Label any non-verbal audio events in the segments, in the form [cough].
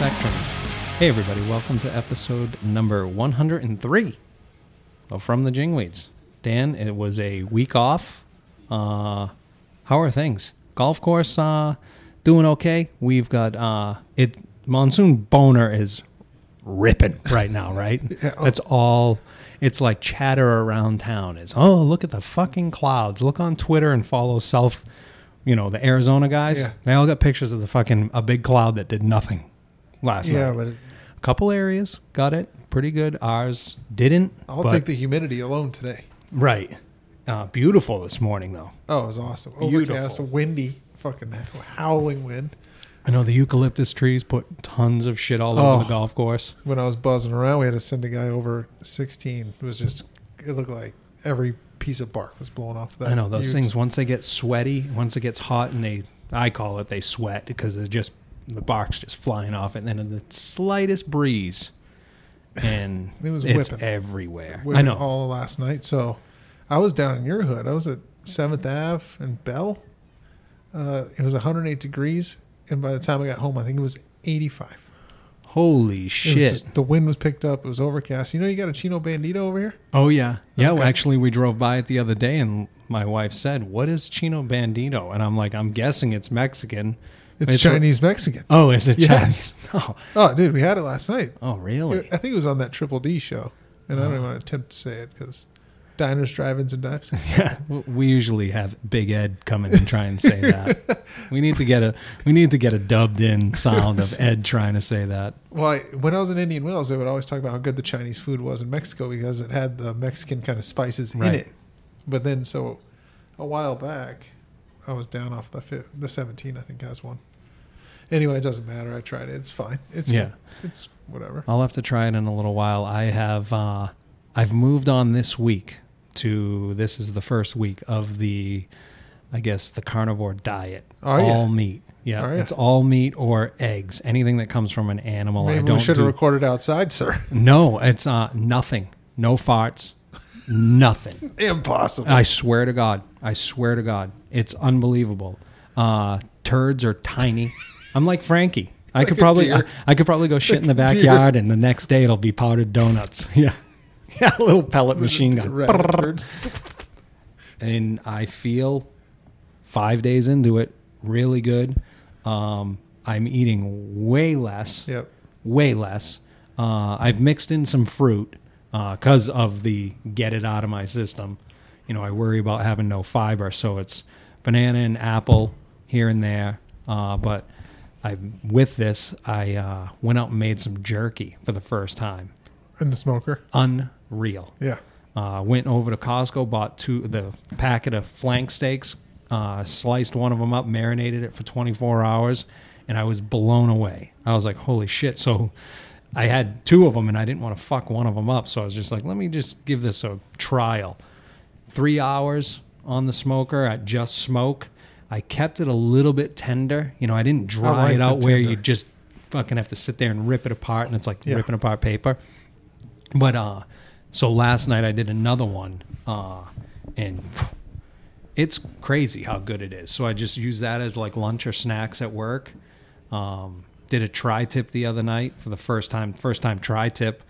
Spectrum. Hey, everybody, welcome to episode number 103 of From the Jingweeds. Dan, it was a week off. Uh, how are things? Golf course uh, doing okay. We've got uh, it. Monsoon boner is ripping [laughs] right now, right? Yeah. It's all. It's like chatter around town. Is oh look at the fucking clouds. Look on Twitter and follow South. You know the Arizona guys. Yeah. They all got pictures of the fucking a big cloud that did nothing last Yeah, night. but it, A couple areas got it pretty good. Ours didn't. I'll but- take the humidity alone today. right. Uh, beautiful this morning though. Oh, it was awesome. Beautiful. Overcast, windy, fucking [laughs] howling wind. I know the eucalyptus trees put tons of shit all over Oh. the golf course. When I was buzzing around, we had to send a guy over 16. It was just, it looked like every piece of bark was blown off. That I know those huge- things once they get sweaty, once it gets hot, and they I call it they sweat because it just the box just flying off, and then in the slightest breeze, and [laughs] It was it's whipping. everywhere. We I know. all last night. So I was down in your hood. I was at 7th Ave and Bell. Uh, it was 108 degrees. And by the time I got home, I think it was 85. Holy shit! just- the wind was picked up. It was overcast. You know, you got a Chino Bandito over here? oh yeah, yeah. well, actually, we drove by it the other day, and my wife said, "What is Chino Bandito?" And I'm like, "I'm guessing it's Mexican." It's, It's- Chinese Mexican. Oh, is it? Yes. Chinese? [laughs] Oh, Oh, dude, we had it last night. oh, really? I think it was on that Triple D show. And I don't oh. even want to attempt to say it because diners, drive-ins, and dives. [laughs] Yeah, we usually have Big Ed come in and try and say that. [laughs] we need to get a we need to get a dubbed in sound of Ed trying to say that. Well, I, when I was in Indian Wells, they would always talk about how good the Chinese food was in Mexico because it had the Mexican kind of spices Right. in it. But then, so a while back, I was down off the the 17. I think has one. Anyway, it doesn't matter. I tried it. It's fine. It's Yeah. It's whatever. I'll have to try it in a little while. I have uh, I've moved on this week to this is the first week of the I guess the carnivore diet. Oh, yeah. all meat. Yeah, Oh, yeah. it's all meat or eggs. Anything that comes from an animal. I don't we should do- have recorded outside, sir. [laughs] No, it's uh, nothing. No farts. Nothing. [laughs] Impossible. I swear to God. I swear to God. It's unbelievable. Uh, turds are tiny. I'm like Frankie. I Like could probably I. I could probably go shit in the Like a deer. backyard and the next day it'll be powdered donuts. [laughs] Yeah. [laughs] Yeah, a little pellet machine gun. And I feel 5 days into it really good. Um, I'm eating way less Yep. way less. Uh, I've mixed in some fruit because of the get it out of my system. You know, I worry about having no fiber, so it's banana and apple here and there. Uh, but I, with this, I uh, went out and made some jerky for the first time. In the smoker. Unreal. Yeah. Uh, went over to Costco, bought two the packet of flank steaks, uh, sliced one of them up, marinated it for 24 hours, and I was blown away. I was like, "Holy shit!" So I had two of them, and I didn't want to fuck one of them up, so I was just like, "Let me just give this a trial." Three hours on the smoker at just smoke. I kept it a little bit tender. You know, I didn't dry like it out where tender. you just fucking have to sit there and rip it apart, and it's like Yeah. ripping apart paper. But uh so last night I did another one uh and it's crazy how good it is. So I just use that as like lunch or snacks at work. Um did a tri tip the other night for the first time first time tri tip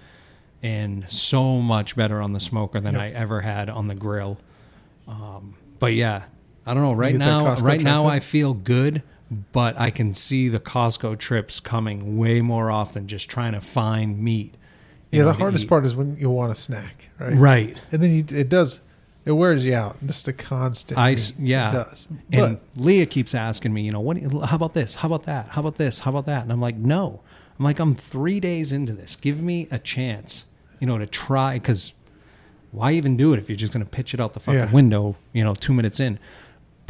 and so much better on the smoker than Yep. I ever had on the grill. Um but yeah, I don't know right now right now? I feel good, but I can see the Costco trips coming way more often just trying to find meat. Yeah. The hardest eat. part is when you want a snack, right? Right. And then you, it does, it wears you out. Just the constant. I meat. yeah. It does. And But Leah keeps asking me, you know, what? How about this? How about that? How about this? How about that? And I'm like, no. I'm like, I'm three days into this. Give me a chance, you know, to try. Because why even do it if you're just going to pitch it out the fucking Yeah. window, you know, two minutes in?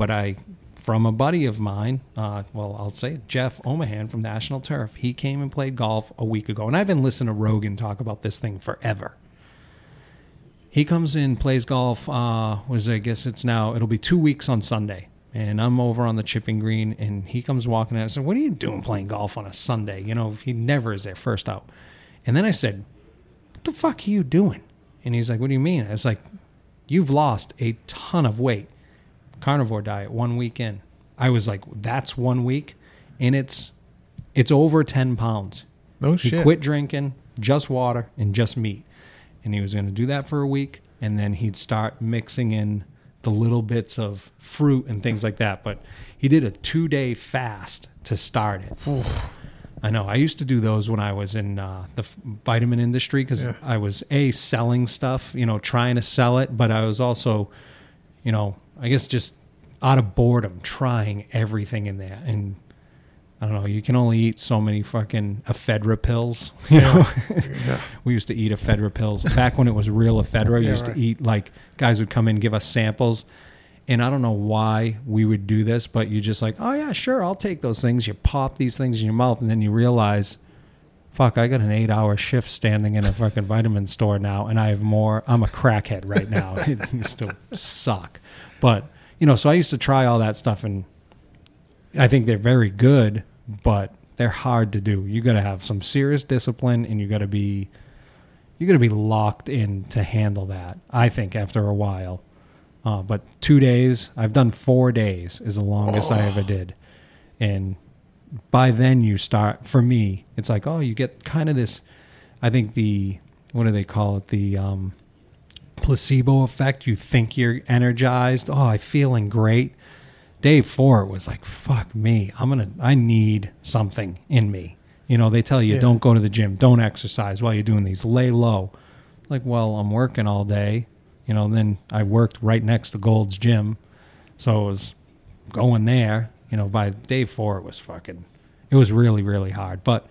But I, from a buddy of mine, uh, well, I'll say it, Jeff Omahan from National Turf. He came and played golf a week ago, and I've been listening to Rogan talk about this thing forever. He comes in, plays golf. Uh, was I guess it's now it'll be two weeks on Sunday, and I'm over on the chipping green, and he comes walking in. I said, "What are you doing playing golf on a Sunday? You know, he never is there first out." And then I said, "What the fuck are you doing?" And he's like, "What do you mean?" I was like, "You've lost a ton of weight, carnivore diet, one week in." I was like, "That's one week," and it's it's over ten pounds. No He shit. quit drinking just water and just meat. And he was going to do that for a week. And then he'd start mixing in the little bits of fruit and things like that. But he did a two day fast to start it. I know. I used to do those when I was in uh, the vitamin industry because Yeah. I was A, selling stuff, you know, trying to sell it. But I was also, you know, I guess just out of boredom trying everything in there. And I don't know, you can only eat so many fucking ephedra pills. [laughs] You know, Yeah. [laughs] we used to eat ephedra pills back when it was real ephedra. Yeah, used right. to eat like guys would come in give us samples, and I don't know why we would do this, but you just like, oh yeah, sure, I'll take those things. You pop these things in your mouth, and then you realize, fuck, I got an eight-hour shift standing in a fucking vitamin store now, and I have more. I'm a crackhead right now. it used to suck, but you know, so I used to try all that stuff, and I think they're very good, but they're hard to do. You got to have some serious discipline, and you got to be you got to be locked in to handle that. I think after a while, uh, but two days. I've done four days is the longest I ever did, and by then you start. For me, it's like oh, you get kind of this. I think the what do they call it? The um, placebo effect. You think you're energized. Oh, I'm feeling great. Day four it was like fuck me. I'm gonna i need something in me. You know they tell you Yeah. don't go to the gym don't exercise while you're doing these lay low. Like well i'm working all day. You know then i worked right next to gold's gym. So it was going there. You know by day four it was fucking it was really really hard. But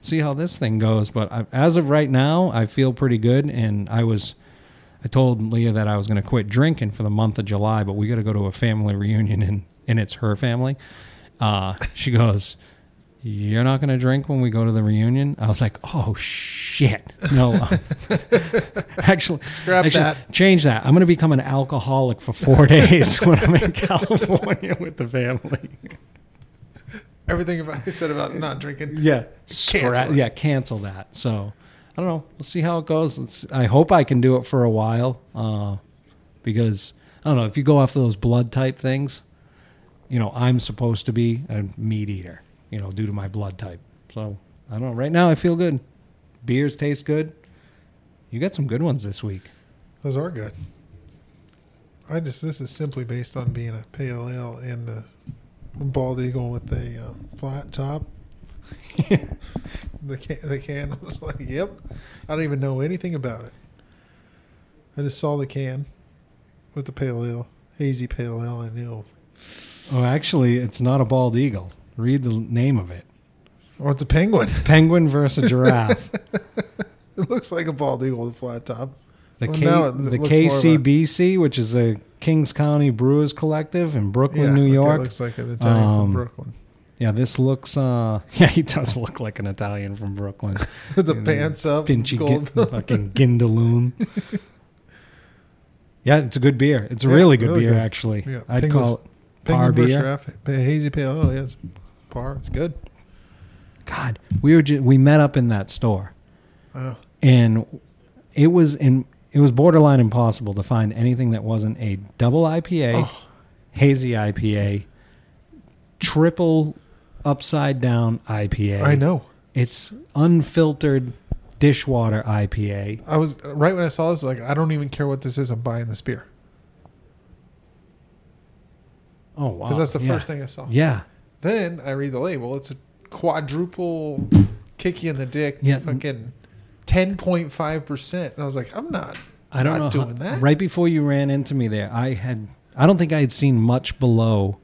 see how this thing goes. But I, as of right now i feel pretty good. And i was I told Leah that I was going to quit drinking for the month of July, but we got to go to a family reunion, and, and it's her family. Uh, she goes, You're not going to drink when we go to the reunion? I was like, Oh, shit. No. uh, [laughs] actually, Scrap actually, that. change that. I'm going to become an alcoholic for four [laughs] days when I'm in California with the family. Everything about I said about not drinking. Yeah. Cancel Scra- yeah, cancel that. So I don't know. We'll see how it goes. Let's, I hope I can do it for a while. Uh, because I don't know, if you go after those blood type things, you know, I'm supposed to be a meat eater, you know, due to my blood type. So I don't know. Right now I feel good. Beers taste good. You got some good ones this week. Those are good. I just this is simply based on being a pale ale and a bald eagle with a um, flat top. [laughs] the can the can [laughs] was like, yep. I don't even know anything about it. I just saw the can with the pale ale, hazy pale ale, and knew. Oh, actually, it's not a bald eagle. Read the name of it. Oh, it's a penguin. [laughs] Penguin versus giraffe. it looks like a bald eagle with a flat top. The, Well, K, it the more of a- KCBC, which is a Kings County Brewers Collective in Brooklyn, New okay, York. looks like an Italian Um, from Brooklyn. Yeah, this looks. uh [laughs] Yeah, he does look like an Italian from Brooklyn. [laughs] The know, pants up, Pinchy, gold. gin, fucking Gindaloon. [laughs] yeah, it's a good beer. It's a Yeah, really good really beer, good. actually. Yeah, I'd Penguin- call it par Penguin beer. Pa- hazy pale ale. Yeah, it's par. It's good. God, we were ju- we met up in that store. Uh, and it was in it was borderline impossible to find anything that wasn't a double IPA, Oh. hazy IPA, triple upside down IPA. I know. It's unfiltered dishwater IPA. I was right when I saw this. Like, I don't even care what this is. I'm buying this beer Oh wow. because that's the yeah. first thing I saw. Yeah. Then I read the label. It's a quadruple kick you in the dick. Yeah. Fucking ten point five percent. And I was like, I'm not. I don't not know. doing how- that. Right before you ran into me there, I had I don't think I had seen much below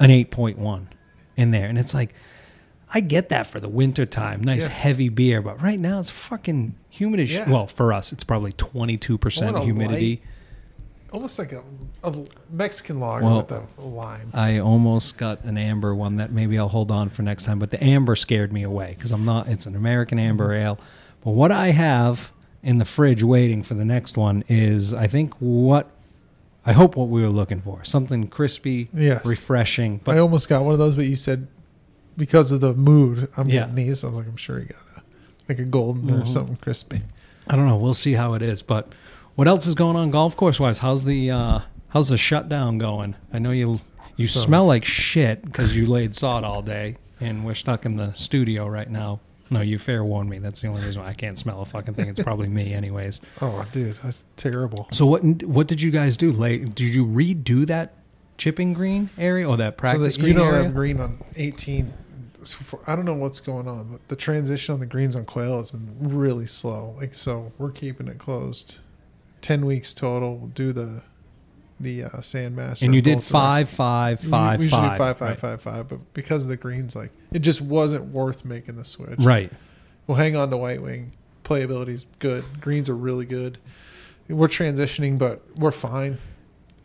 an 8.1 in there. And it's like I get that for the winter time. Nice Yeah. heavy beer, but right now it's fucking humid as. Yeah. Well, for us, it's probably 22% What a humidity. Almost like a, a Mexican lager Well, with a lime. I almost got an amber one that maybe I'll hold on for next time, but the amber scared me away because I'm not. It's an American amber Mm-hmm. ale. But what I have in the fridge waiting for the next one is, I think, what I hope what we were looking for something crispy, Yes. refreshing. But I almost got one of those, but you said because of the mood, I'm Yeah. getting these. I was like, I'm sure you got a like a golden or Mhm. something crispy. I don't know. We'll see how it is. But what else is going on golf course wise? How's the uh, how's the shutdown going? I know you You So- smell like shit because you laid sod all day, and we're stuck in the studio right now. No, you fair warned me. That's the only reason why I can't smell a fucking thing. It's probably me, anyways. [laughs] Oh, dude, that's terrible. So what? What did you guys do? Like, did you redo that chipping green area or that practice so that, green you know area? that green on 18. for- I don't know what's going on, but the transition on the greens on quail has been really slow. Like so, we're keeping it closed. Ten weeks total. We'll do the the uh, sandmaster. and you did five, five, We- five, we five, five, five, right. five, five, But because of the greens, like it just wasn't worth making the switch. Right. We'll hang on to White Wing. Playability's good. Greens are really good. We're transitioning, but we're fine.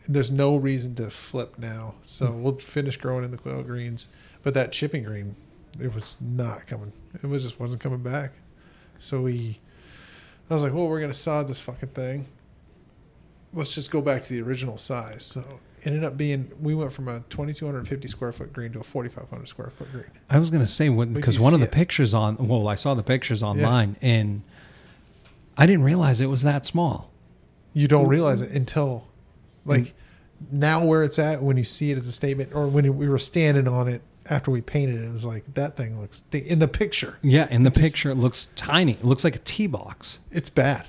There's no reason to flip now. So Hmm. we'll finish growing in the quail greens. But that chipping green, it was not coming. It was just wasn't coming back. So we, I was like, well, we're gonna sod this fucking thing. Let's just go back to the original size. So ended up being we went from a 2,250 square foot green to a 4,500 square foot green. I was gonna say because one of the it. pictures on well, I saw the pictures online and I didn't realize it was that small. you don't mm-hmm. realize it until like mm-hmm. now where it's at when you see it as a statement or when we were standing on it after we painted it it was like that thing looks in the picture Yeah, in the Just- picture it looks tiny. It looks like a tea box. it's bad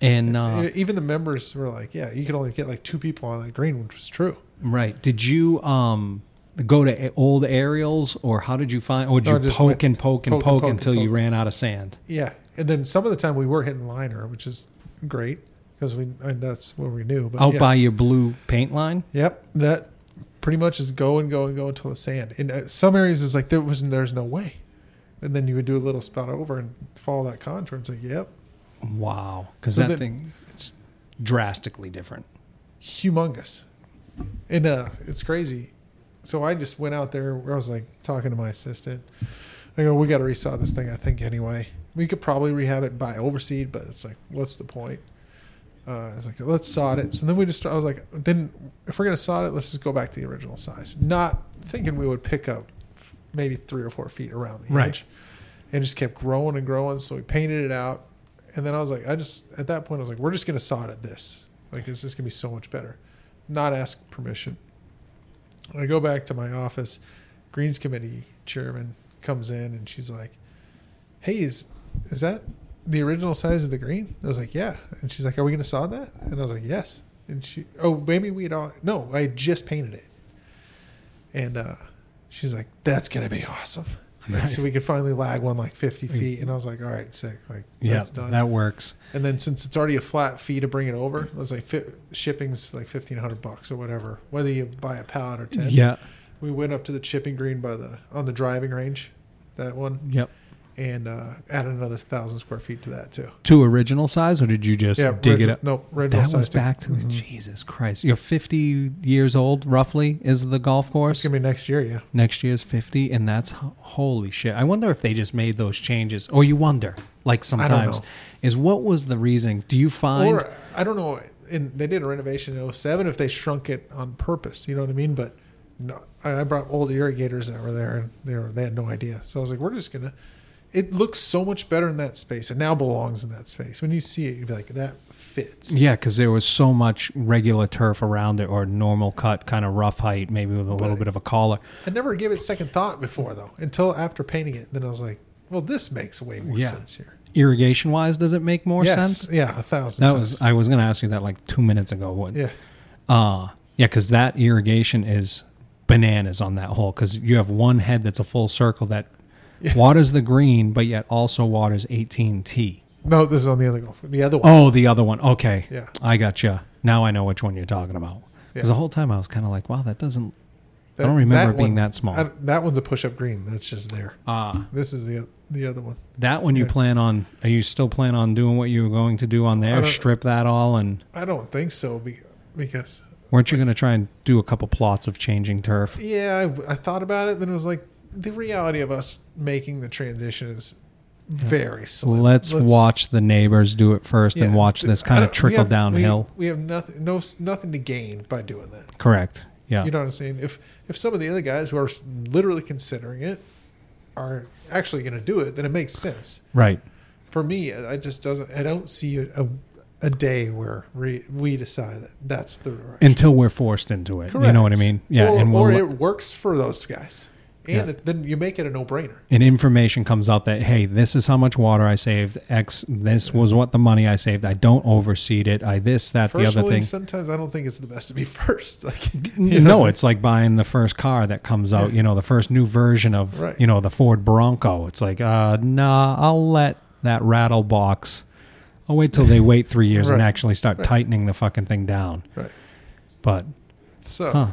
And uh, even the members were like yeah you could only get like two people on that green which was true right, did you um go to old aerials or how did you find? Or did No, you poke and poke and poke and poke, poke until you ran out of sand? yeah and then some of the time we were hitting liner which is great because we and that's what we knew but Out yeah. by your blue paint line. yep that pretty much is go and go and go until the sand in uh, some areas is like there was there's no way and then you would do a little spout over and follow that contour and say yep Wow, because So that thing it's drastically different. humongous. And uh, it's crazy. So I just went out there where I was like talking to my assistant. I go, we got to resod this thing, I think, anyway. We could probably rehab it and buy overseed, but it's like, what's the point? Uh, I was like, let's sod it. So then we just, I was like, then if we're going to sod it, let's just go back to the original size. Not thinking we would pick up maybe three or four feet around the Right. edge. And just kept growing and growing. So we painted it out. And then I was like, I just, at that point, I was like, we're just to sod it at this. Like, it's just to be so much better. Not ask permission. I go back to my office. Greens Committee chairman comes in and she's like, Hey, is, is that the original size of the green? I was like, Yeah. And she's like, Are we to sod that? And I was like, Yes. And she, Oh, maybe we'd all, no, I had just painted it. And uh, she's like, That's to be awesome. [laughs] Nice. So we could finally lag one like 50 feet. And I was like, All right, sick. Like, Yeah, that's done. that works. And then since it's already a flat fee to bring it over, it was like fi- shipping's like fifteen hundred bucks or whatever, whether you buy a pallet or ten. Yeah. We went up to the chipping green by the on the driving range, that one, Yep. And uh, added another thousand square feet to that too. To original size, or did you just yeah, dig original, it up? No, original That size was too. back to the Mhm. Jesus Christ. You're 50 years old, roughly, is the golf course. It's gonna be next year, yeah. Next year's 50, and that's holy shit. I wonder if they just made those changes, or you wonder, like sometimes, is what was the reasoning? Do you find? Or I don't know. In, they did a renovation in 07 if they shrunk it on purpose. You know what I mean? But no, I I brought old irrigators that were there, and they were they had no idea. So I was like, we're just gonna. It looks so much better in that space. It now belongs in that space. When you see it, you'd be like, that fits. yeah, because there was so much regular turf around it, or normal cut, kind of rough height, maybe with a little bit of a collar. I never gave it second thought before though, until after painting it. Then I was like, well, this makes way more Yeah. sense here. Irrigation wise, does it make more yes, sense? yeah, a thousand. That times. was I was going to ask you that like two minutes ago. What? yeah. Uh, yeah, because that irrigation is bananas on that hole because you have one head that's a full circle that [laughs] Yeah. waters the green, but yet also waters 18T. No, this is on the other golf. The other one. Oh, the other one. Okay. Yeah. I got you. Now I know which one you're talking about. Because Yeah. the whole time I was kind of like, wow, that doesn't. That- I don't remember that being one- that small. I- that one's a push-up green. That's just there. Ah, This is the the other one. that one you Yeah. plan on? Are you still plan on doing what you were going to do on there? Strip that all, and I don't think so because weren't you going to try and do a couple plots of changing turf? yeah, I, I thought about it. Then it was like the reality of us making the transition is very slim. Let's, watch the neighbors do it first and watch this kind of don't- we trickle have- downhill. We, have nothing, no nothing to gain by doing that. Correct. Yeah. You know what I'm saying? If if some of the other guys who are literally considering it are actually going to do it, then it makes sense. right. For me, I just doesn't. I don't see a, a a day where we, we decide that that's the direction. Until we're forced into it. You know what I mean? Yeah. or, and or we'll, it works for those guys, and Yeah. it, then you make it a no brainer. and information comes out that hey, this is how much water I saved. X. This was what the money I saved. I don't overseed it. I this that the other thing. sometimes I don't think it's the best to be [laughs] first. [laughs] Like, You know, it's like buying the first car that comes out. Yeah. You know, the first new version of Right. you know the Ford Bronco. It's like, uh, nah, I'll let that rattle box. I'll wait till they wait three years [laughs] and actually start Right. tightening the fucking thing down. Right. But so huh,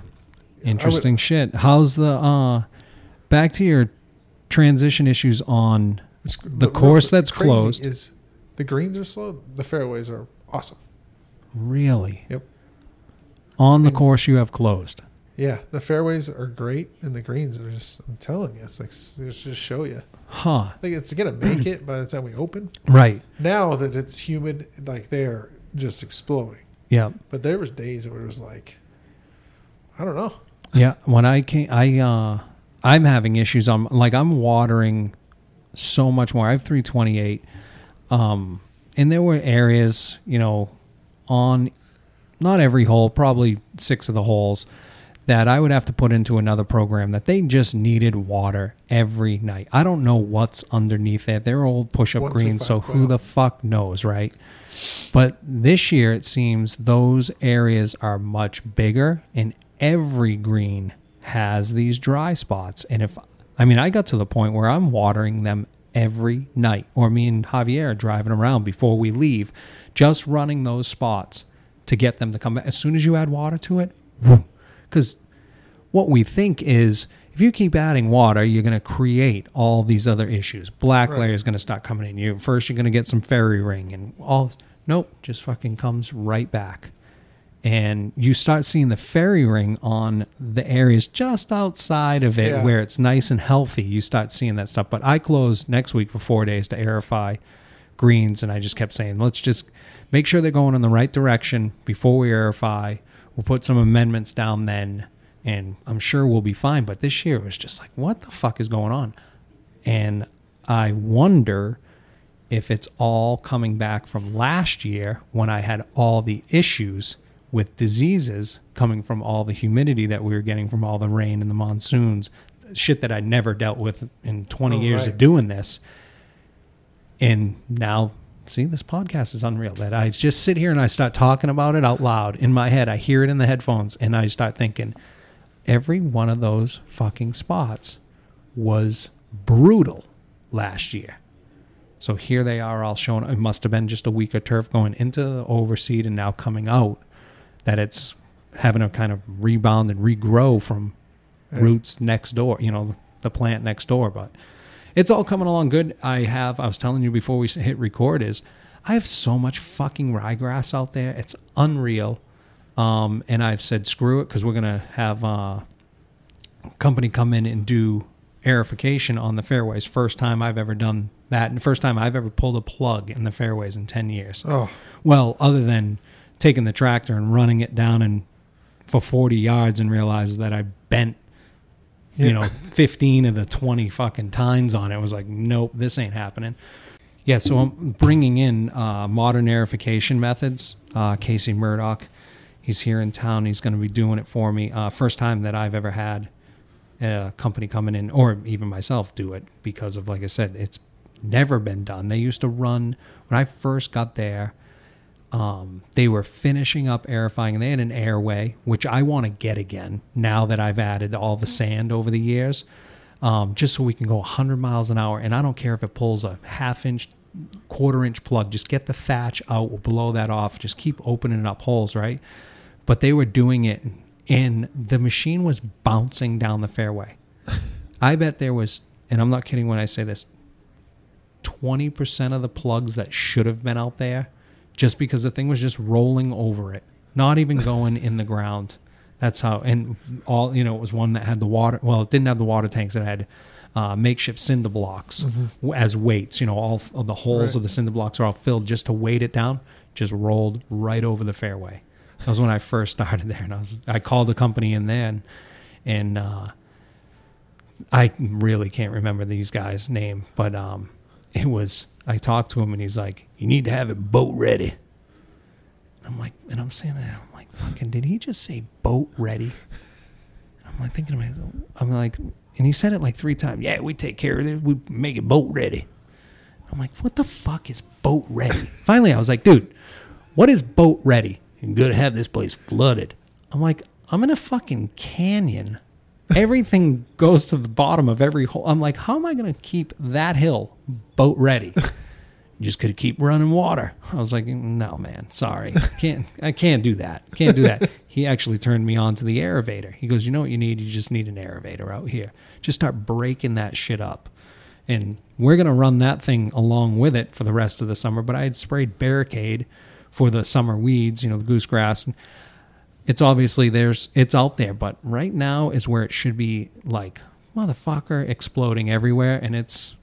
interesting shit. How's the uh, back to your transition issues on It's- The course that's closed- is the greens are slow. The fairways are awesome. really? Yep. On the And- course you have closed. Yeah, the fairways are great, and the greens are just. I'm telling you, it's like it's just show you. Huh. Like it's gonna make it by the time we open. Right. Now that it's humid, like they're just exploding. Yeah. But there was days where it was like, I don't know. Yeah, when I came, I uh, I'm having issues. I'm like I'm watering so much more. I have 328, um, and there were areas, you know, on not every hole, probably six of the holes that I would have to put into another program that they just needed water every night. I don't know what's underneath it. They're old push-up One, two, greens, so who wow. the fuck knows, right? But this year, it seems those areas are much bigger, and every green has these dry spots. And if I mean, I got to the point where I'm watering them every night, or me and Javier are driving around before we leave, just running those spots to get them to come back. As soon as you add water to it, because what we think is if you keep adding water, you're going to create all these other issues. Black Right. layer is going to start coming in. You first, you're going to get some fairy ring and all. Nope, just fucking comes right back, and you start seeing the fairy ring on the areas just outside of it Yeah. where it's nice and healthy. You start seeing that stuff. But I close next week for four days to aerify greens, and I just kept saying, let's just make sure they're going in the right direction before we aerify. We'll put some amendments down then, and I'm sure we'll be fine. But this year it was just like, what the fuck is going on? And I wonder if it's all coming back from last year when I had all the issues with diseases coming from all the humidity that we were getting from all the rain and the monsoons, shit that I never dealt with in 20 Oh, years right. of doing this. And now, see, this podcast is unreal. That I just sit here and I start talking about it out loud in my head. I hear it in the headphones and I start thinking, every one of those fucking spots was brutal last year. So here they are all showing. It must have been just a week of turf going into the overseed and now coming out that it's having to kind of rebound and regrow from Yeah. roots next door, you know, the plant next door. But it's all coming along good. I have, I was telling you before we hit record, is I have so much fucking ryegrass out there. It's unreal. Um, and I've said, screw it, because we're going to have uh, a company come in and do aerification on the fairways. First time I've ever done that. And the first time I've ever pulled a plug in the fairways in 10 years. Oh, Well, other than taking the tractor and running it down and for 40 yards and realize that I bent, you Yeah. know, [laughs] 15 of the 20 fucking tines on it. I was like, nope, this ain't happening. Yeah, so I'm bringing in uh, modern aerification methods. Uh, Casey Murdoch, he's here in town. He's going to be doing it for me. Uh, first time that I've ever had a company coming in, or even myself, do it because of, like I said, it's never been done. They used to run when I first got there. Um, they were finishing up airifying, and they had an AerWay, which I want to get again now that I've added all the sand over the years, um, just so we can go 100 miles an hour. And I don't care if it pulls a half inch, quarter inch plug. Just get the thatch out. We'll blow that off. Just keep opening up holes, right? But they were doing it, and the machine was bouncing down the fairway. [laughs] I bet there was, and I'm not kidding when I say this, 20% of the plugs that should have been out there just because the thing was just rolling over it, not even going in the ground. That's how, and all, you know, it was one that had the water, well, it didn't have the water tanks, it had uh, makeshift cinder blocks w as weights. You know, all f- of the holes Right. of the cinder blocks are all filled just to weight it down, just rolled right over the fairway. That was when I first started there, and I was I called the company in then, and uh, I really can't remember these guys' name, but um, it was I talked to him and he's like, "You need to have it boat ready." I'm like, and I'm saying that I'm like, fucking, did he just say boat ready? I'm like thinking to myself, I'm like, and he said it like three times. Yeah, we take care of it. We make it boat ready. I'm like, what the fuck is boat ready? [laughs] Finally, I was like, dude, what is boat ready? You're going to have this place flooded. I'm like, I'm in a fucking canyon. Everything [laughs] goes to the bottom of every hole. I'm like, how am I going to keep that hill boat ready? [laughs] Just could keep running water. [laughs] I was like, no, man, sorry, can't. I can't do that. Can't do that. [laughs] he actually turned me on to the aerator. He goes, you know what you need? You just need an aerator out here. Just start breaking that shit up, and we're gonna run that thing along with it for the rest of the summer. But I had sprayed barricade for the summer weeds, you know, the goosegrass. It's obviously there's it's out there, but right now is where it should be like motherfucker exploding everywhere, and it's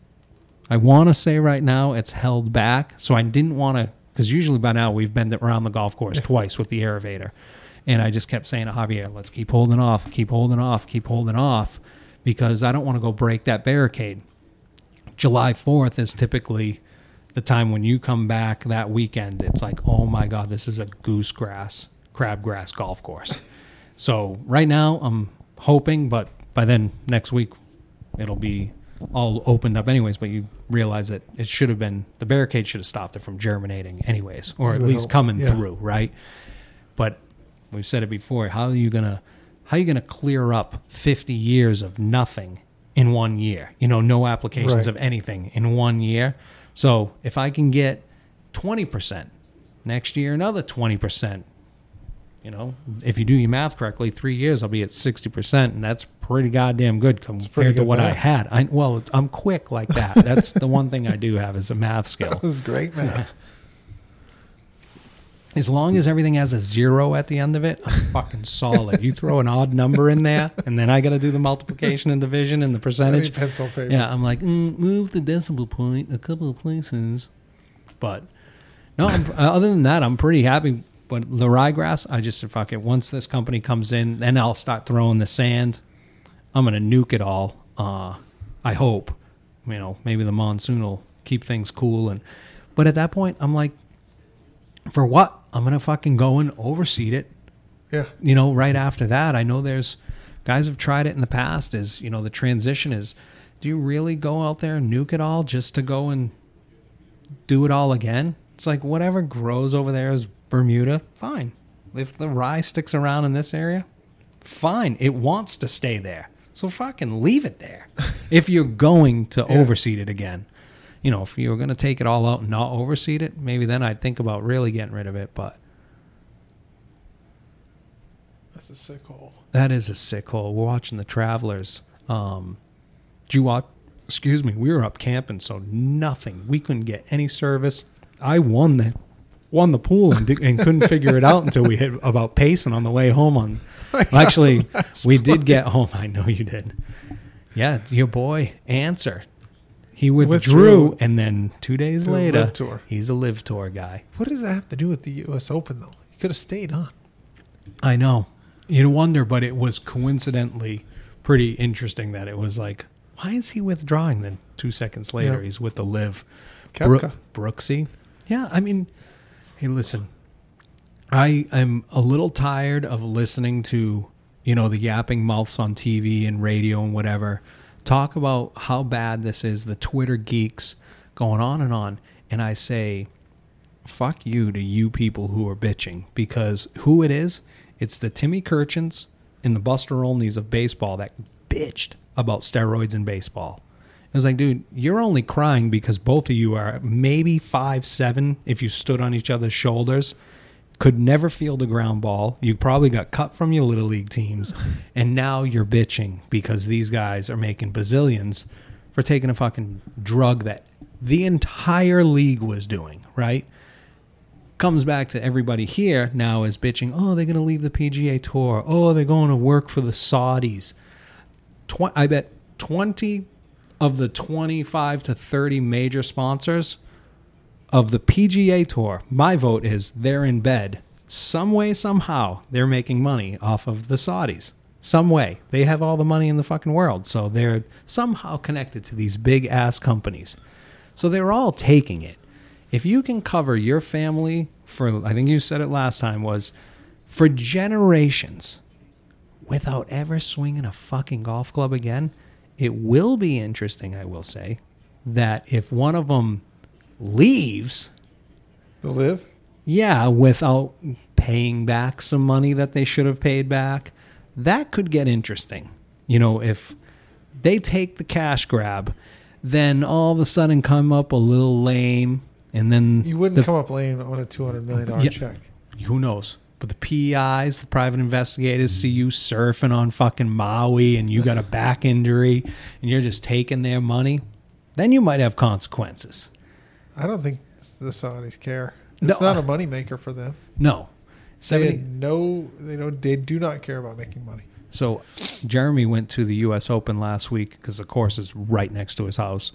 I want to say right now it's held back. So I didn't want to, because usually by now we've been around the golf course twice with the aerator. And I just kept saying to Javier, let's keep holding off, keep holding off, keep holding off, because I don't want to go break that barricade. July 4th is typically the time when you come back that weekend. It's like, oh my God, this is a goose goosegrass, crabgrass golf course. So right now I'm hoping, but by then next week it'll be all opened up anyways, but you realize that it should have been the barricade should have stopped it from germinating anyways, or at least coming yeah. through, right? But we've said it before. How are you gonna how are you gonna clear up fifty years of nothing in one year? You know, no applications Right. of anything in one year. So if I can get twenty percent next year, another twenty percent. You know, if you do your math correctly, three years I'll be at sixty percent, and that's pretty goddamn good compared pretty to good what I had. I well, I'm quick like that. [laughs] That's the one thing I do have is a math [laughs] skill. That was great, man. [laughs] As long as everything has a zero at the end of it, I'm fucking solid. You throw an odd number in there, and then I got to do the multiplication and division and the percentage. pencil paper. Yeah, I'm like, mm, move the decimal point a couple of places. But no, I'm, uh, other than that, I'm pretty happy. But the ryegrass, I just said, fuck it. Once this company comes in, then I'll start throwing the sand. I'm going to nuke it all. Uh, I hope. You know, maybe the monsoon will keep things cool. and But at that point, I'm like, for what? I'm going to fucking go and overseed it yeah. you know, right after that, I know there's guys have tried it in the past. Is you know the transition is, do you really go out there and nuke it all just to go and do it all again? It's like whatever grows over there is Bermuda. Fine. If the rye sticks around in this area, fine. It wants to stay there, so fucking leave it there. [laughs] if you're going to Yeah. overseed it again. You know, if you were going to take it all out and not overseed it, maybe then I'd think about really getting rid of it. But That's a sick hole. That is a sick hole. We're watching the Travelers. Um, did you watch? Excuse me. We were up camping, so nothing. We couldn't get any service. I won the won the pool and, di- and couldn't figure it out until we hit about Payson on the way home. On well, actually, [laughs] we did get home. I know you did. Yeah, your boy answer. He withdrew, Withdrew. and then two days To a later, tour. he's a LIV tour guy. What does that have to do with the U.S. Open, though? You could have stayed on. I know. You'd wonder, but it was coincidentally pretty interesting that it was like, why is he withdrawing? Then two seconds later, Yeah. he's with the LIV. Koepka. Brooksy. Yeah, I mean, hey, listen, I am a little tired of listening to, you know, the yapping mouths on TV and radio and whatever talk about how bad this is, the Twitter geeks going on and on. And I say, fuck you to you people who are bitching because who it is, it's the Timmy Kurkjians and the Buster Olneys of baseball that bitched about steroids in baseball. It was like, dude, you're only crying because both of you are maybe five seven if you stood on each other's shoulders. Could never field a ground ball. You probably got cut from your little league teams, [laughs] and now you're bitching because these guys are making bazillions for taking a fucking drug that the entire league was doing, right? Comes back to everybody here now is bitching, oh, they're going to leave the PGA Tour. Oh, they're going to work for the Saudis. Tw- I bet 20 of the 25 to 30 major sponsors of the PGA Tour, my vote is they're in bed. Some way, somehow, they're making money off of the Saudis. Some way. They have all the money in the fucking world. So they're somehow connected to these big ass companies. So they're all taking it. If you can cover your family for I think you said it last time was for generations without ever swinging a fucking golf club again. It will be interesting, I will say, that if one of them leaves, The LIV. yeah, without paying back some money that they should have paid back, that could get interesting. You know, if they take the cash grab, then all of a sudden come up a little lame, and then You wouldn't the- come up lame on a two hundred million dollar Yeah. check. who knows? But the PIs, the private investigators, see you surfing on fucking Maui, and you got a back injury, and you're just taking their money. Then you might have consequences. I don't think the Saudis care. It's No, not a moneymaker for them. No, They seventy. had no, they don't. They do not care about making money. So Jeremy went to the U.S. Open last week because the course is right next to his house.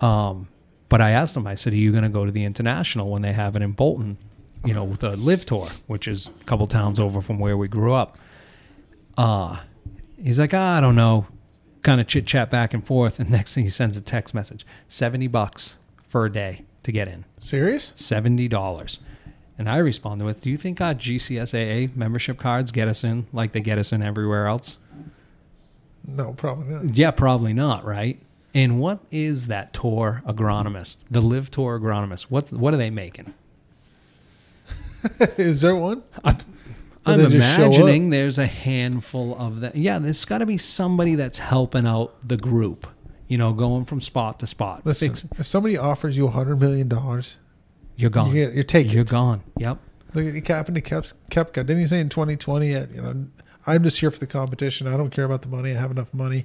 Um, but I asked him, I said, "Are you going to go to the International when they have it in Bolton? You know, with the LIV Tour, which is a couple towns over from where we grew up." Uh he's like, ah, "I don't know." Kind of chit chat back and forth, and [laughs] next thing he sends a text message: seventy bucks for a day to get in. Serious? Seventy dollars. And I responded with, "Do you think our GCSAA membership cards get us in like they get us in everywhere else?" No, probably not. Yeah, probably not, right? And what is that tour agronomist? The LIV tour agronomist. What what are they making? [laughs] Is there one? I'm they just imagining there's a handful of that. Yeah, there's got to be somebody that's helping out the group. You know, going from spot to spot. Listen, Fix- if somebody offers you a hundred million dollars, you're gone. you you're taking. You're it. gone. Yep. Look at Kaepernick, Kep- Koepka. Didn't he say in 2020? uh, You know, I'm just here for the competition. I don't care about the money. I have enough money.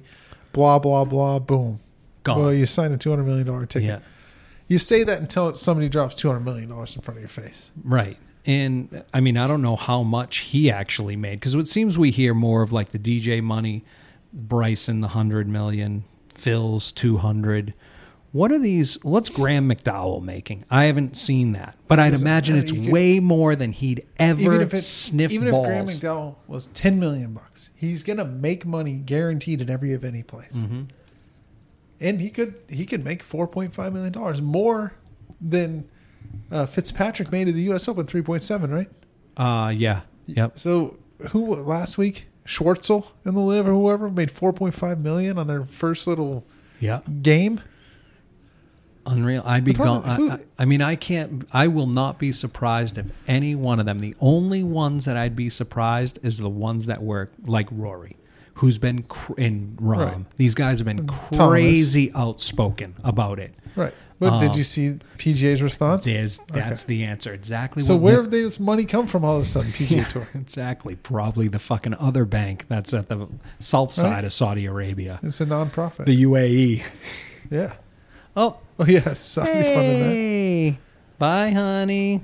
Blah blah blah. Boom. Gone. Well, you signed a 200 million dollar ticket. yeah. You say that until somebody drops 200 million dollars in front of your face. Right. And I mean, I don't know how much he actually made because it seems we hear more of like the DJ money, Bryson the hundred million, Phil's two hundred. What are these? What's Graham McDowell making? I haven't seen that, but I'd imagine it's could- way more than he'd ever Even if it's sniff even balls. if Graham McDowell was 10 million bucks, he's gonna make money guaranteed in every event he plays. Mm-hmm. And he could he could make 4.5 million dollars more than uh, Fitzpatrick made at the U.S. Open 3.7, right? uh, yeah, yep. So who last week Schwartzel in the LIV or whoever made 4.5 million on their first little Yeah, game. unreal. I'd be gone. I, who- I- I mean, I can't. I will not be surprised if any one of them. The only ones that I'd be surprised is the ones that were like Rory, who's been cr- in Rahm. Right. These guys have been crazy outspoken about it. Right. But Uh, did you see PGA's response? There's that's the answer. Exactly. So where did this money come from all of a sudden, PGA Tour? [laughs] Exactly. Probably the fucking other bank that's at the south side Right. of Saudi Arabia, It's a nonprofit. the UAE. yeah. [laughs] Oh, Oh yeah, Saudi's funding that. Hey, bye, honey.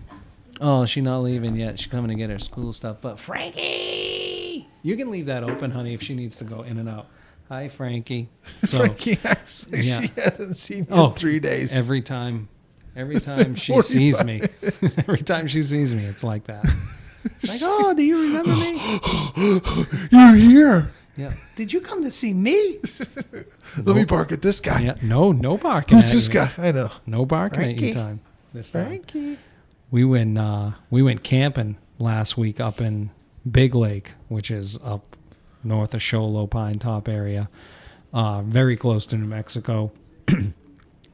Oh, she's not leaving yet. She's coming to get her school stuff. But Frankie, you can leave that open, honey, if she needs to go in and out. Hi, Frankie. [laughs] So Frankie like Yeah. she hasn't seen you Oh, in three days. every time, every [laughs] time she sees me, [laughs] every time she sees me, it's like that. like, oh, do you remember me? [gasps] You're here. Yeah. Did you come to see me? Let me bark at this guy. Yeah. No, no barking. Who's this you. guy? I know. No barking at you time. This time. Frankie. We went uh, we went camping last week up in Big Lake, which is up north of Show Low Pinetop area, uh, very close to New Mexico. [clears throat]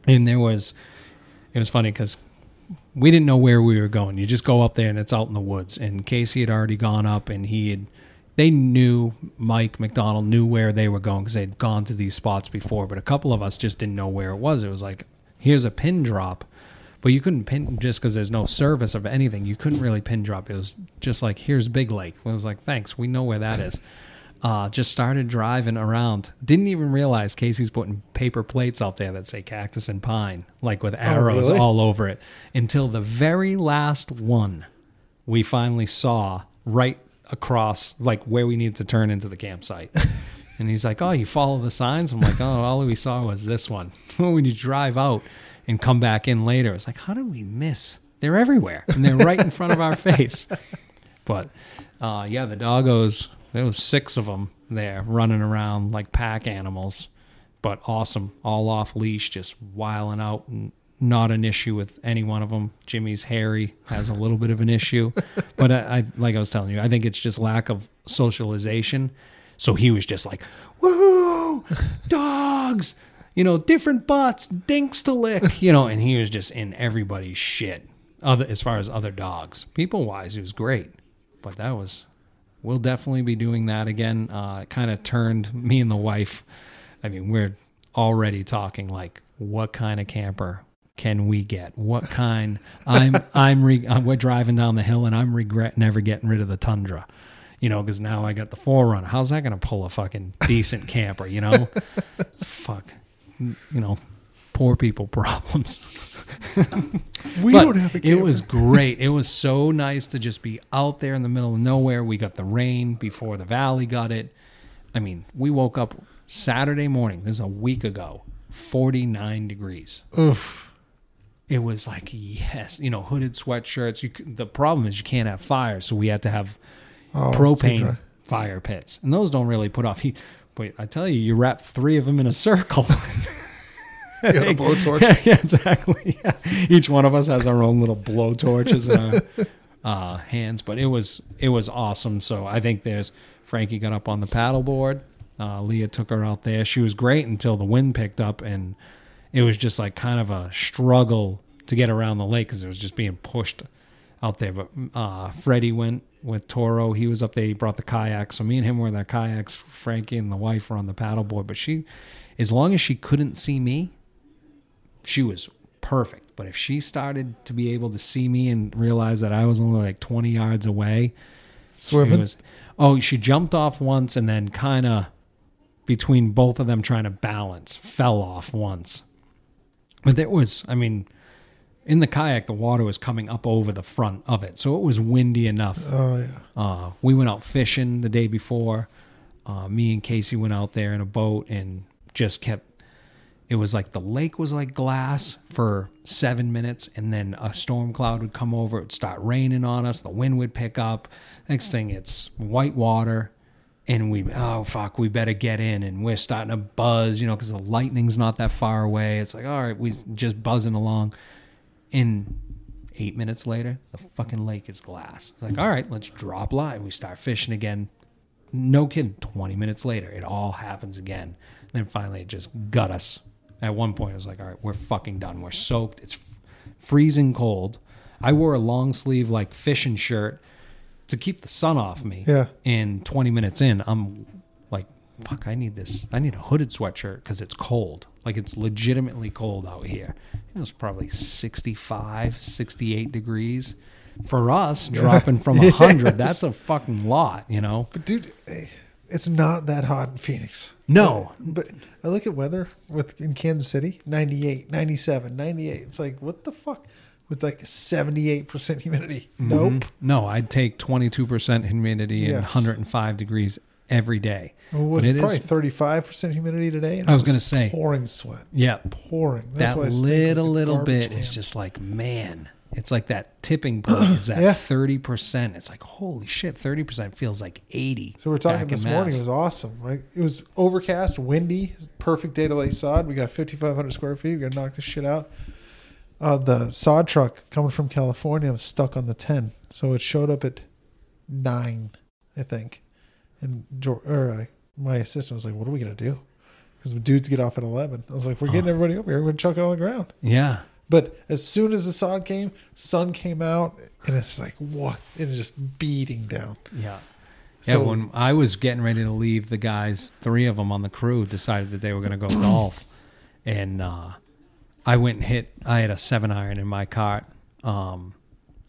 and there was, it was funny because we didn't know where we were going. You just go up there and it's out in the woods. And Casey had already gone up and he had, they knew Mike McDonald knew where they were going because they'd gone to these spots before. But a couple of us just didn't know where it was. It was like, here's a pin drop. But you couldn't pin just because there's no service of anything. You couldn't really pin drop. It was just like, here's Big Lake. It was like, thanks, we know where that is. Uh, just started driving around. Didn't even realize Casey's putting paper plates out there that say cactus and pine, like with arrows really? all over it. Until the very last one, we finally saw right across, like where we needed to turn into the campsite. [laughs] and he's like, "Oh, you follow the signs?" I'm like, "Oh, all we saw was this one." [laughs] when you drive out and come back in later, it's like, "How did we miss?" They're everywhere, and they're right in front of our [laughs] face. But uh, yeah, the doggos. There was six of them there running around like pack animals, but awesome, all off leash, just wiling out and not an issue with any one of them. Jimmy's hairy has a little bit of an issue, [laughs] but I, I like I was telling you, I think it's just lack of socialization. So he was just like, "Woo, dogs!" You know, different butts, dinks to lick. You know, and he was just in everybody's shit. Other as far as other dogs, people wise, he was great. But that was, we'll definitely be doing that again. Uh, it kind of turned me and the wife. I mean, we're already talking like, what kind of camper can we get? What kind? [laughs] I'm I'm re, uh, we're driving down the hill and I'm regret never getting rid of the Tundra. You know, because now I got the 4Runner. How's that going to pull a fucking decent camper? You know, [laughs] it's fuck. You know, poor people problems. [laughs] [laughs] We But don't have a it was [laughs] great. It was so nice to just be out there in the middle of nowhere. We got the rain before the valley got it. I mean, we woke up Saturday morning. This is a week ago. 49 degrees. Oof. It was like yes, you know, hooded sweatshirts. You the problem is you can't have fire, so we had to have Oh, propane fire pits, and those don't really put off heat. But I tell you, you wrap three of them in a circle. [laughs] [laughs] You got a blowtorch. [laughs] yeah, exactly. Yeah. Each one of us has our own little blow torches in our uh, hands, but it was it was awesome. So I think there's Frankie got up on the paddleboard. Uh, Leah took her out there. She was great until the wind picked up, and it was just like kind of a struggle to get around the lake because it was just being pushed out there. But uh, Freddie went with Toro. He was up there. He brought the kayak. So me and him were in their kayaks. Frankie and the wife were on the paddleboard. But she, as long as she couldn't see me, she was perfect. But if she started to be able to see me and realize that I was only like 20 yards away, Swimming. was, oh, she jumped off once and then kind of between both of them trying to balance, fell off once. But there was, I mean, in the kayak, the water was coming up over the front of it. So it was windy enough. Oh yeah. Uh, we went out fishing the day before. Uh, me and Casey went out there in a boat and just kept. It was like the lake was like glass for seven minutes, and then a storm cloud would come over. It would start raining on us. The wind would pick up. Next thing, it's white water, and we oh fuck, we better get in. And we're starting to buzz, you know, because the lightning's not that far away. It's like all right, we just buzzing along. In eight minutes later, the fucking lake is glass. It's like, all right, let's drop line. We start fishing again. No kidding. 20 minutes later, it all happens again. then finally, it just got us. At one point, I was like, all right, we're fucking done. We're soaked. It's f- freezing cold. I wore a long sleeve, like fishing shirt to keep the sun off me. Yeah. And 20 minutes in, I'm like, fuck, I need this. I need a hooded sweatshirt because it's cold. Like, it's legitimately cold out here. It was probably 65, 68 degrees. For us, [laughs] dropping from 100, Yes. that's a fucking lot, you know? But dude, eh, it's not that hot in Phoenix. No. But I look at weather with in Kansas City, 98, 97, 98. It's like what the fuck with like 78% humidity. Mm-hmm. Nope. No, I'd take 22% humidity and 105 degrees every day. Well, was it it probably 35% humidity today? And I was it gonna say. pouring sweat. Yeah. Pouring. That's that why I little, little bit is just like, man, it's like that tipping point is [clears throat] that Yeah. 30%. It's like, holy shit, 30% feels like 80. So we're talking back this in morning. Mass. It was awesome. Right? It was overcast, windy, perfect day to lay sod. We got 5,500 square feet. We're gonna knock this shit out. Uh, the sod truck coming from California was stuck on the 10, so it showed up at nine, I think. And Jor- or, uh, my assistant was like, "What are we gonna do?" Because the dudes get off at 11. I was like, "We're getting everybody over here. We're gonna chuck it on the ground." Yeah. But as soon as the sod came, sun came out, and it's like what? It is just beating down. Yeah. So- yeah, when I was getting ready to leave, the guys, three of them on the crew, decided that they were going to go [clears throat] golf, and uh, I went and hit. I had a seven iron in my cart, um,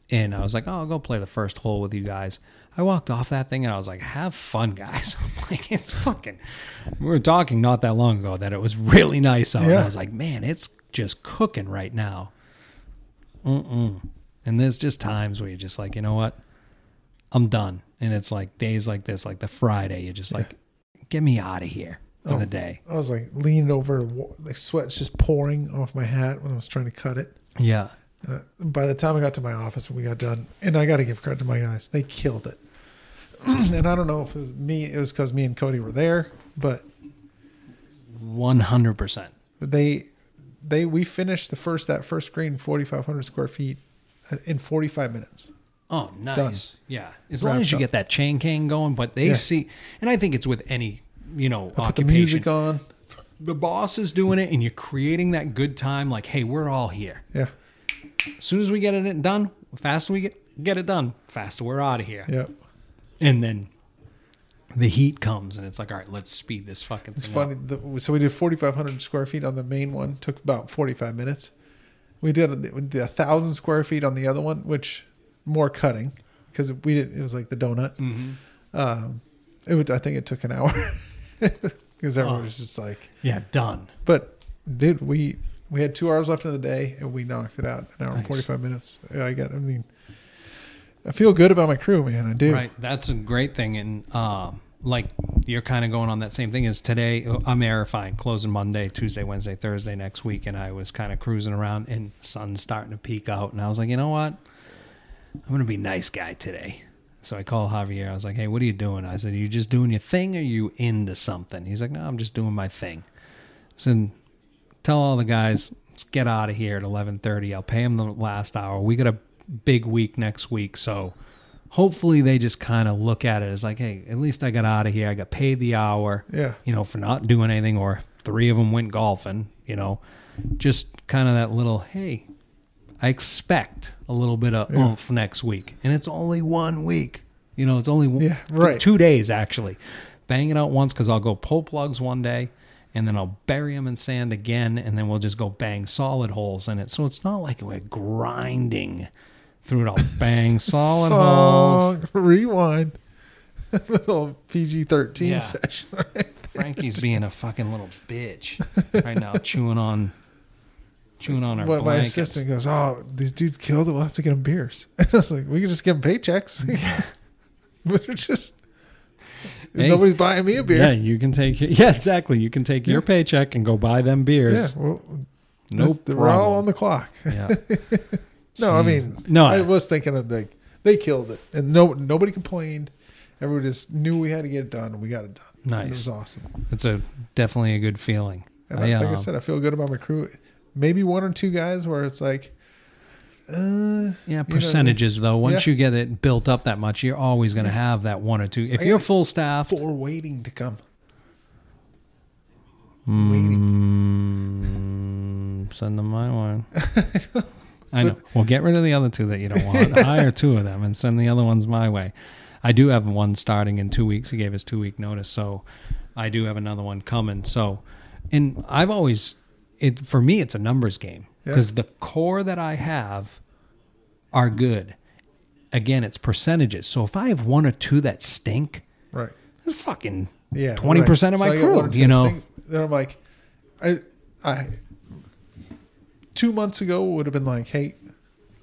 and I was like, "Oh, I'll go play the first hole with you guys." I walked off that thing and I was like, "Have fun, guys!" [laughs] I'm like, "It's fucking." We were talking not that long ago that it was really nice out. And I was like, "Man, it's just cooking right now." Mm-mm. And there's just times where you're just like, you know what? I'm done. And it's like days like this, like the Friday, you're just like, get me out of here for Oh. the day. I was like leaning over, like sweat's just pouring off my hat when I was trying to cut it. Yeah. Uh, by the time I got to my office when we got done, and I got to give credit to my guys, they killed it. [clears throat] and I don't know if it was me, it was because me and Cody were there, but 100%. they they we finished the first that first green 4,500 square feet uh, in 45 minutes. Oh, nice. Done. Yeah. As long as you up. get that chain cane going, but they Yeah. see, and I think it's with any, you know, Put the occupation. music on. The boss is doing it and you're creating that good time. Like, hey, we're all here. Yeah, As soon as we get it done, faster we get, get it done, faster we're out of here. yeah. And then the heat comes and it's like, all right, let's speed this fucking It's thing funny. The, so we did 4,500 square feet on the main one. Took about 45 minutes. We did we did a thousand square feet on the other one, which more cutting because we did. It was like the donut. Mhm. Um, it would. I think it took an hour [laughs] because everyone Oh. was just like. Yeah, done. But dude, we we had two hours left in the day and we knocked it out an hour and 45 minutes. I got. I mean, I feel good about my crew, man. I do. Right. That's a great thing. And um, like you're kind of going on that same thing as today. I'm airifying, closing Monday, Tuesday, Wednesday, Thursday next week. And I was kind of cruising around and sun's starting to peek out. And I was like, you know what? I'm going to be nice guy today. So I called Javier. I was like, hey, what are you doing? I said, are you just doing your thing or are you into something? He's like, no, I'm just doing my thing. I said, tell all the guys, let's get out of here at 1130. I'll pay them the last hour. We got a big week next week. So hopefully they just kind of look at it as like, hey, at least I got out of here. I got paid the hour, Yeah. you know, for not doing anything, or three of them went golfing, you know, just kind of that little, hey, I expect a little bit of Yeah. oomph next week. And it's only one week. You know, it's only one, Yeah, right. two days actually. Bang it out once because I'll go pull plugs one day and then I'll bury them in sand again and then we'll just go bang solid holes in it. So it's not like we're grinding through it all. [laughs] Bang solid. Song rewind. [laughs] Little PG thirteen Yeah. session. Frankie's being a fucking little bitch right now, [laughs] chewing on, chewing on our What my blankets. assistant goes, oh, these dudes killed it. We'll have to get them beers. And I was like, we can just give them paychecks. but they're just Hey. nobody's buying me a beer. Yeah, you can take yeah, exactly. You can take your paycheck and go buy them beers. well, no they're- we're all problem. on the clock. Yeah. No, I mean, No, I I- was thinking of like they killed it, and no nobody complained. Everybody just knew we had to get it done, and we got it done. Nice. it was awesome. It's a definitely a good feeling. And I, I, like I um, said, I feel good about my crew. Maybe one or two guys where it's like, uh, Yeah, know, percentages though. Once yeah. you get it built up that much, you're always going to have that one or two. If I you're full staff, four waiting to come. waiting. mm, send them my way. [laughs] I know. Well, get rid of the other two that you don't want. [laughs] Hire two of them and send the other ones my way. I do have one starting in two weeks. He gave us two week notice, so I do have another one coming. So, and I've always it for me, it's a numbers game Yeah. because the core that I have are good. Again, it's percentages. So if I have one or two that stink, Right. it's fucking Yeah. 20% of my crew, you know. things- Then I'm like, I, I, two months ago would have been like, hey,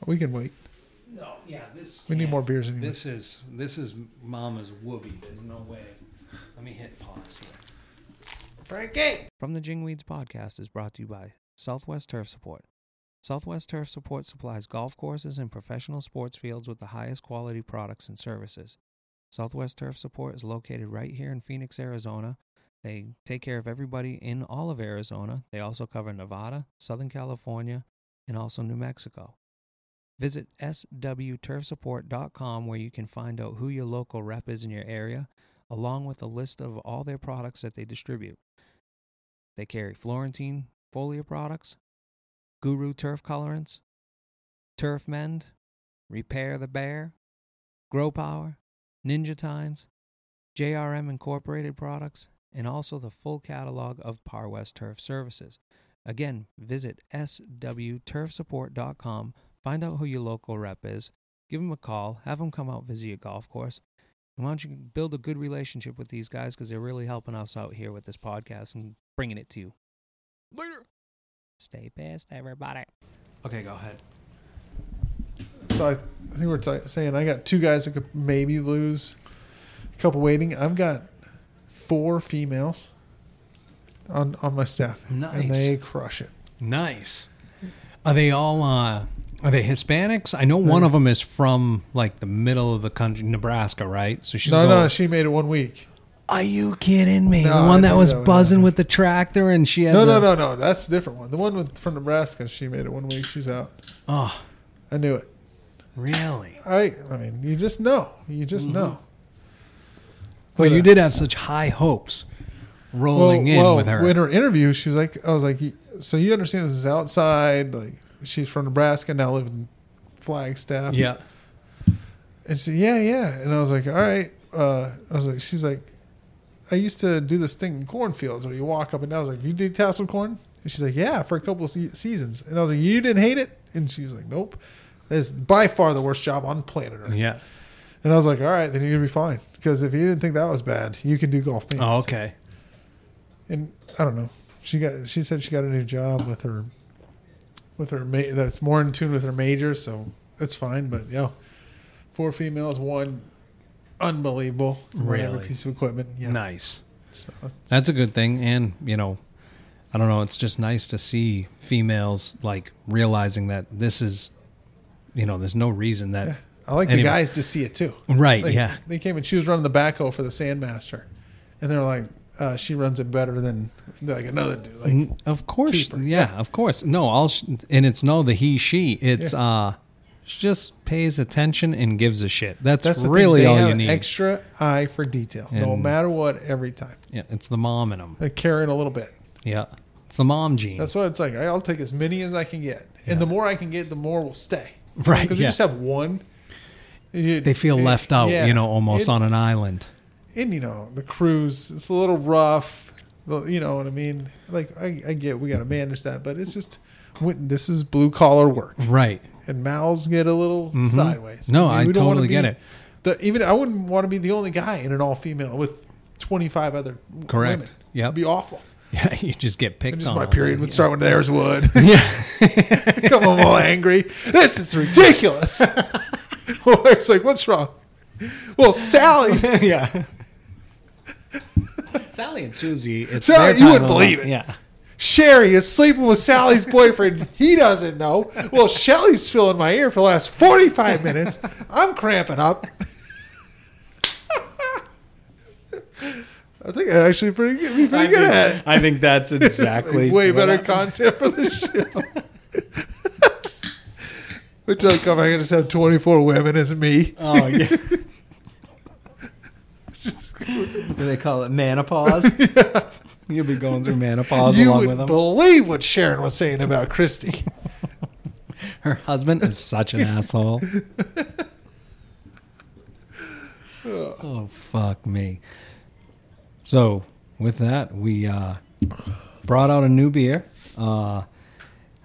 we can wait. No, yeah, this. We need more beers anyway. This is this is Mama's whoopee. There's no way. Let me hit pause here. Frankie. From the Jingweeds podcast is brought to you by Southwest Turf Support. Southwest Turf Support supplies golf courses and professional sports fields with the highest quality products and services. Southwest Turf Support is located right here in Phoenix, Arizona. They take care of everybody in all of Arizona. They also cover Nevada, Southern California, and also New Mexico. Visit swturfsupport.com where you can find out who your local rep is in your area, along with a list of all their products that they distribute. They carry Floratine foliar products, Guru turf colorants, Turf Mend, Repair the Bear, Grow Power, Ninja Tines, JRM Incorporated products, and also the full catalog of Par West Turf services. Again, visit swturfsupport.com, find out who your local rep is, give them a call, have them come out visit your golf course. And why don't you build a good relationship with these guys because they're really helping us out here with this podcast and bringing it to you. Later. Stay pissed, everybody. Okay, go ahead. So I, I think we're t- saying I got two guys that could maybe lose, a couple waiting. I've got four females on on my staff, Nice. and they crush it. Nice. Are they all? uh Are they Hispanics? I know one of them is from like the middle of the country, Nebraska, right? So she's no, going, no, she made it one week. Are you kidding me? No, the I one that was that buzzing with the tractor and she had No, the, no, no, no. That's a different one. The one with from Nebraska. She made it one week. She's out. Oh, I knew it. really? I. I mean, you just know. You just know. Well, But, you did have such high hopes rolling in with her. In her interview, she was like, I was like, so you understand this is outside? Like, she's from Nebraska, now living in Flagstaff. yeah. And she said, yeah, yeah. And I was like, all right. Uh, I was like, she's like, I used to do this thing in cornfields where you walk up and down. I was like, you did tassel corn? And she's like, yeah, for a couple of se- seasons. And I was like, you didn't hate it? And she's like, nope. It's by far the worst job on planet Earth. Yeah. And I was like, all right, then you're gonna be fine. Because if you didn't think that was bad, you can do golf Oh, okay. And I don't know. She got. She said she got a new job with her, with her. Ma- that's more in tune with her major, so it's fine. But yeah, four females, one unbelievable, Really? piece of equipment. Yeah, Nice. So That's a good thing. And, you know, I don't know. It's just nice to see females like realizing that this is, you know, there's no reason that. yeah. I like Anyway. the guys to see it too. Right. Like, yeah. They came and she was running the backhoe for the Sandmaster, and they're like, uh, she runs it better than like another dude. Like, of course. cheaper. Yeah, of course. No, all sh- and it's no the he she. It's uh she just pays attention and gives a shit. That's, that's really. All you an need. Extra eye for detail, no matter what, every time. yeah, it's the mom in them. Like carrying a little bit. Yeah. It's the mom gene. That's what it's like. I'll take as many as I can get, and the more I can get, the more will stay. Right, Because you just have one. You- they feel it- left out, yeah. you know, almost It- on an island. And you know, the cruise, it's a little rough. You know what I mean? Like I, I get we got to manage that, but it's just when- this is blue collar work, Right. and mouths get a little Mhm. sideways. No, mean, I don't wanna totally get it. The, even I wouldn't want to be the only guy in an all female with twenty five other Correct. women. Yep. It'd be awful. [laughs] Yeah, you just get picked And just on. my period would start when theirs would. [laughs] Yeah. [laughs] Come on, all angry. This is ridiculous. [laughs] well, it's like, what's wrong? Well, Sally. [laughs] yeah. Sally and Susie. It's Sally, their you time wouldn't of- believe it. Yeah. Sherry is sleeping with Sally's boyfriend. He doesn't know. Well, Shelly's filling my ear for the last 45 minutes. I'm cramping up. I think I actually pretty good, be pretty good at it. I think that's [laughs] exactly like way better happens. content for the show. Which will come, I just have 24 women as me. Oh yeah. [laughs] Do they call it menopause? You'll be going through menopause you along with them. believe what Sharon was saying about Christy. Her husband is such an asshole. [laughs] oh fuck me. So with that, we uh, brought out a new beer. Uh,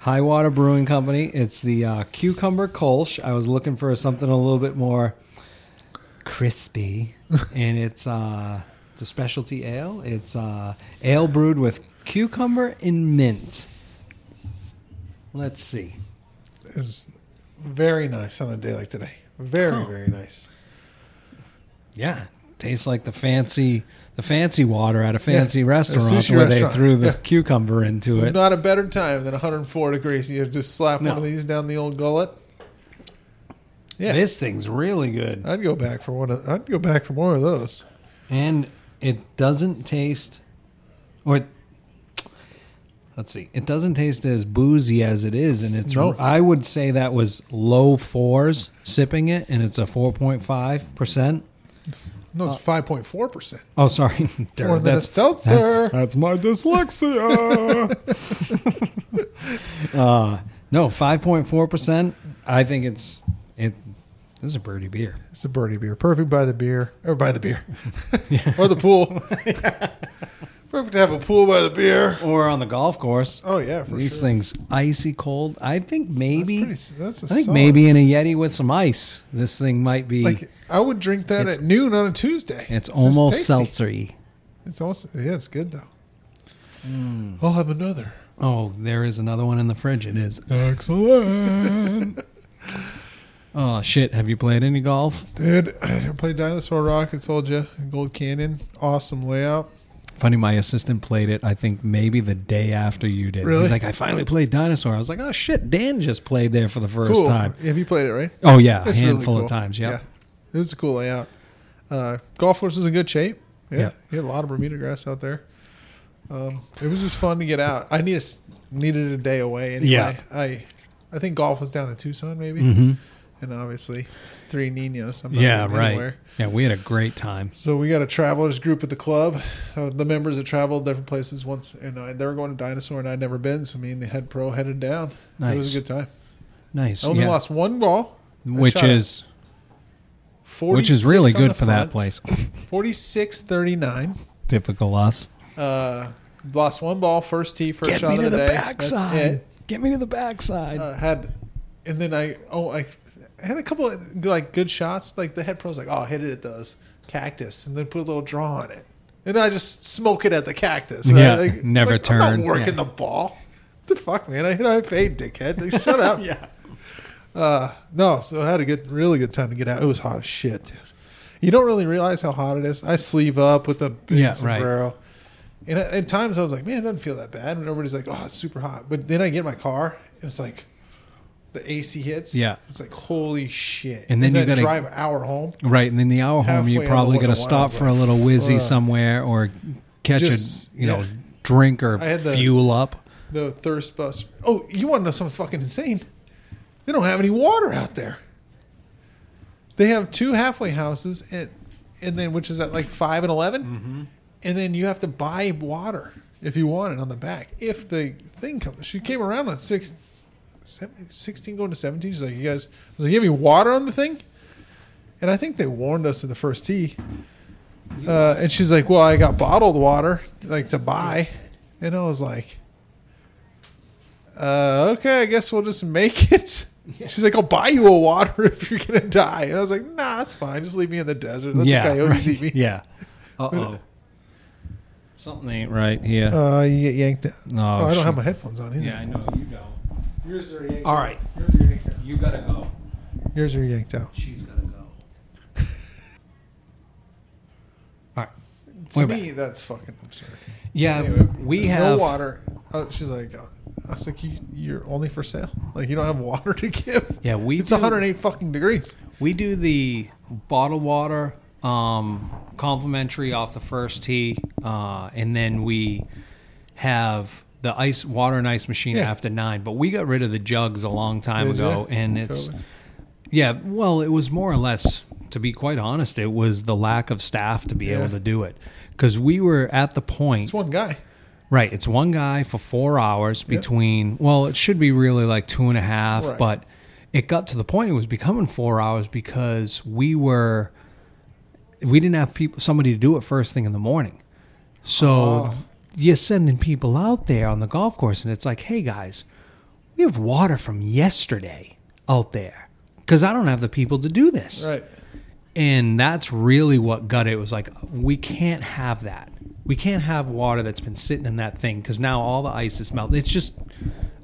High Water Brewing Company. It's the uh, Cucumber Kolsch. I was looking for something a little bit more crispy, [laughs] and it's uh, it's a specialty ale. It's uh, ale brewed with cucumber and mint. Let's see. is very nice on a day like today. Very, Oh. very nice. Yeah, tastes like the fancy the fancy water at a fancy a restaurant sushi where restaurant. they threw the Yeah. cucumber into it. Not a better time than 104 degrees. You just slap No. one of these down the old gullet. Yeah, This thing's really good, I'd go back for one. Of, I'd go back for more of those. and it doesn't taste, or it- let's see, it doesn't taste as boozy as it is, and it's. No. I would say that was low fours sipping it, and it's a four point five percent. No, it's 5.4 percent. Oh, sorry, [laughs] More than a that's seltzer. that's my dyslexia. [laughs] uh, no, five point four percent. I think it's it. This is a birdie beer. It's a birdie beer. Perfect by the beer or by the beer [laughs] or the pool. Perfect to have a pool by the beer. Or on the golf course. Oh yeah, for These sure. things icy cold. I think That's maybe. pretty- that's a I think solid- maybe in a Yeti with some ice, this thing might be. Like I would drink that It's- at noon on a Tuesday. it's just almost tasty. seltzery. It's also yeah, it's good though. Hmm. I'll have another. Oh, there is another one in the fridge. It is excellent. [laughs] oh shit! Have you played any golf? Dude, I played Dinosaur Rock. I told you, Gold Canyon, awesome layout. Funny, my assistant played it. I think maybe the day after you did. Really? He's like, I finally played Dinosaur. I was like, oh shit, Dan just played there for the first cool. time. Have you played it right? Oh yeah, a It's really handful cool. of times. Yep. Yeah, it's a cool layout. Uh, golf course is in good shape. Yeah, Yeah. you had a lot of Bermuda grass out there. Um, it was just fun to get out. I need a needed a day away anyway. Yeah. I I think golf was down in Tucson maybe, Mm-hmm. And obviously three Ninos. I'm not Yeah, right. anywhere. Yeah, we had a great time. So we got a travelers group at the club. Uh, the members that traveled different places once, and uh, they were going to Dinosaur, and I'd never been. So me and the head pro headed down. Nice. It was a good time. Nice. I only yeah. lost one ball, which is which is really good the for that place. [laughs] 46 39. Typical us. Uh, lost one ball, first tee, first shot of the, day. That's it. Get me to the backside. Uh, had, and then I oh I had a couple of like good shots. Like the head pro's like, oh, hit it at those cactus, and then put a little draw on it, and I just smoke it at the cactus. Right? Yeah, like, never like, I'm turn, not working yeah. the ball. the fuck, man! I hit I fade, dickhead. Like, shut up. [laughs] yeah. Uh, no, so I had a good, really good time to get out. It was hot as shit, dude. You don't really realize how hot it is. I sleeve up with the Yeah, right. sombrero. And at, at times I was like, man, it doesn't feel that bad. And everybody's like, oh, it's super hot. But then I get in my car and it's like the AC hits. Yeah. It's like, holy shit. And then you gotta- drive an hour home. Right, and then the hour home, you're probably going to one, I was stop for a little whizzy ugh. somewhere or catch Just- a you know yeah. drink or the- fuel up. The thirst bus. Oh, you want to know something fucking insane? They don't have any water out there. They have two halfway houses, and and then which is at like five and 11 Mm-hmm. and then you have to buy water if you want it on the back. If the thing comes, she came around on six, 16 going to seventeen. She's like, "You guys," I was like, "You have any water on the thing?" And I think they warned us in the first tee. Uh, and she's like, "Well, I got bottled water like to buy," and I was like, uh, "Okay, I guess we'll just make [laughs] it." She's like, "I'll buy you a water [laughs] if you're gonna die," and I was like, "Nah, that's fine. Just leave me in the desert. Let yeah, the coyotes right. eat me." Yeah. [laughs] Uh oh. Something ain't right here. Uh, you get yanked. Out. No, oh, I don't shit. have my headphones on either. yeah, I know you don't. Yours are yanked. All right, Yours are yanked out. you gotta go. Yours are yanked out. She's gotta go. [laughs] All right. To We're me, that's fucking absurd. Yeah, Anyway, we have no water. Uh, she's like, uh, I was like, you, you're only for sale. Like you don't have water to give. Yeah, we It's do- 108 fucking degrees. We do the bottled water um, complimentary off the first tee, uh, and then we have the ice water and ice machine Yeah. after nine. But we got rid of the jugs a long time Did ago, ya? and it's yeah. Well, it was more or less, to be quite honest, it was the lack of staff to be Yeah. able to do it because we were at the point. It's one guy. Right. It's one guy for four hours between, well, it should be really like two and a half, Right. but it got to the point it was becoming four hours because we were, we didn't have people, somebody to do it first thing in the morning. So Oh. You're sending people out there on the golf course and it's like, hey guys, we have water from yesterday out there because I don't have the people to do this Right. and that's really what got it. It was like we can't have that. We can't have water that's been sitting in that thing because now all the ice is melted. It's just,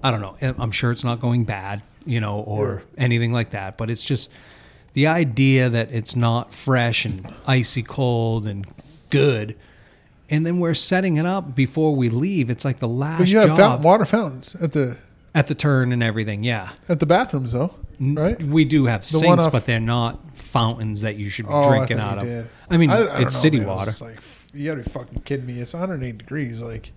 I don't know. I'm sure it's not going bad, you know, or anything like that. But it's just the idea that it's not fresh and icy cold and good, and then we're setting it up before we leave. It's like the last But you have fountain, water fountains at the at the turn and everything. Yeah, at the bathrooms though, right? we do have The sinks, off- but they're not fountains that you should be Oh, drinking out of. did. I mean, I- I it's know, city man. Water. just like, you gotta be fucking kidding me. It's 108 degrees. Like,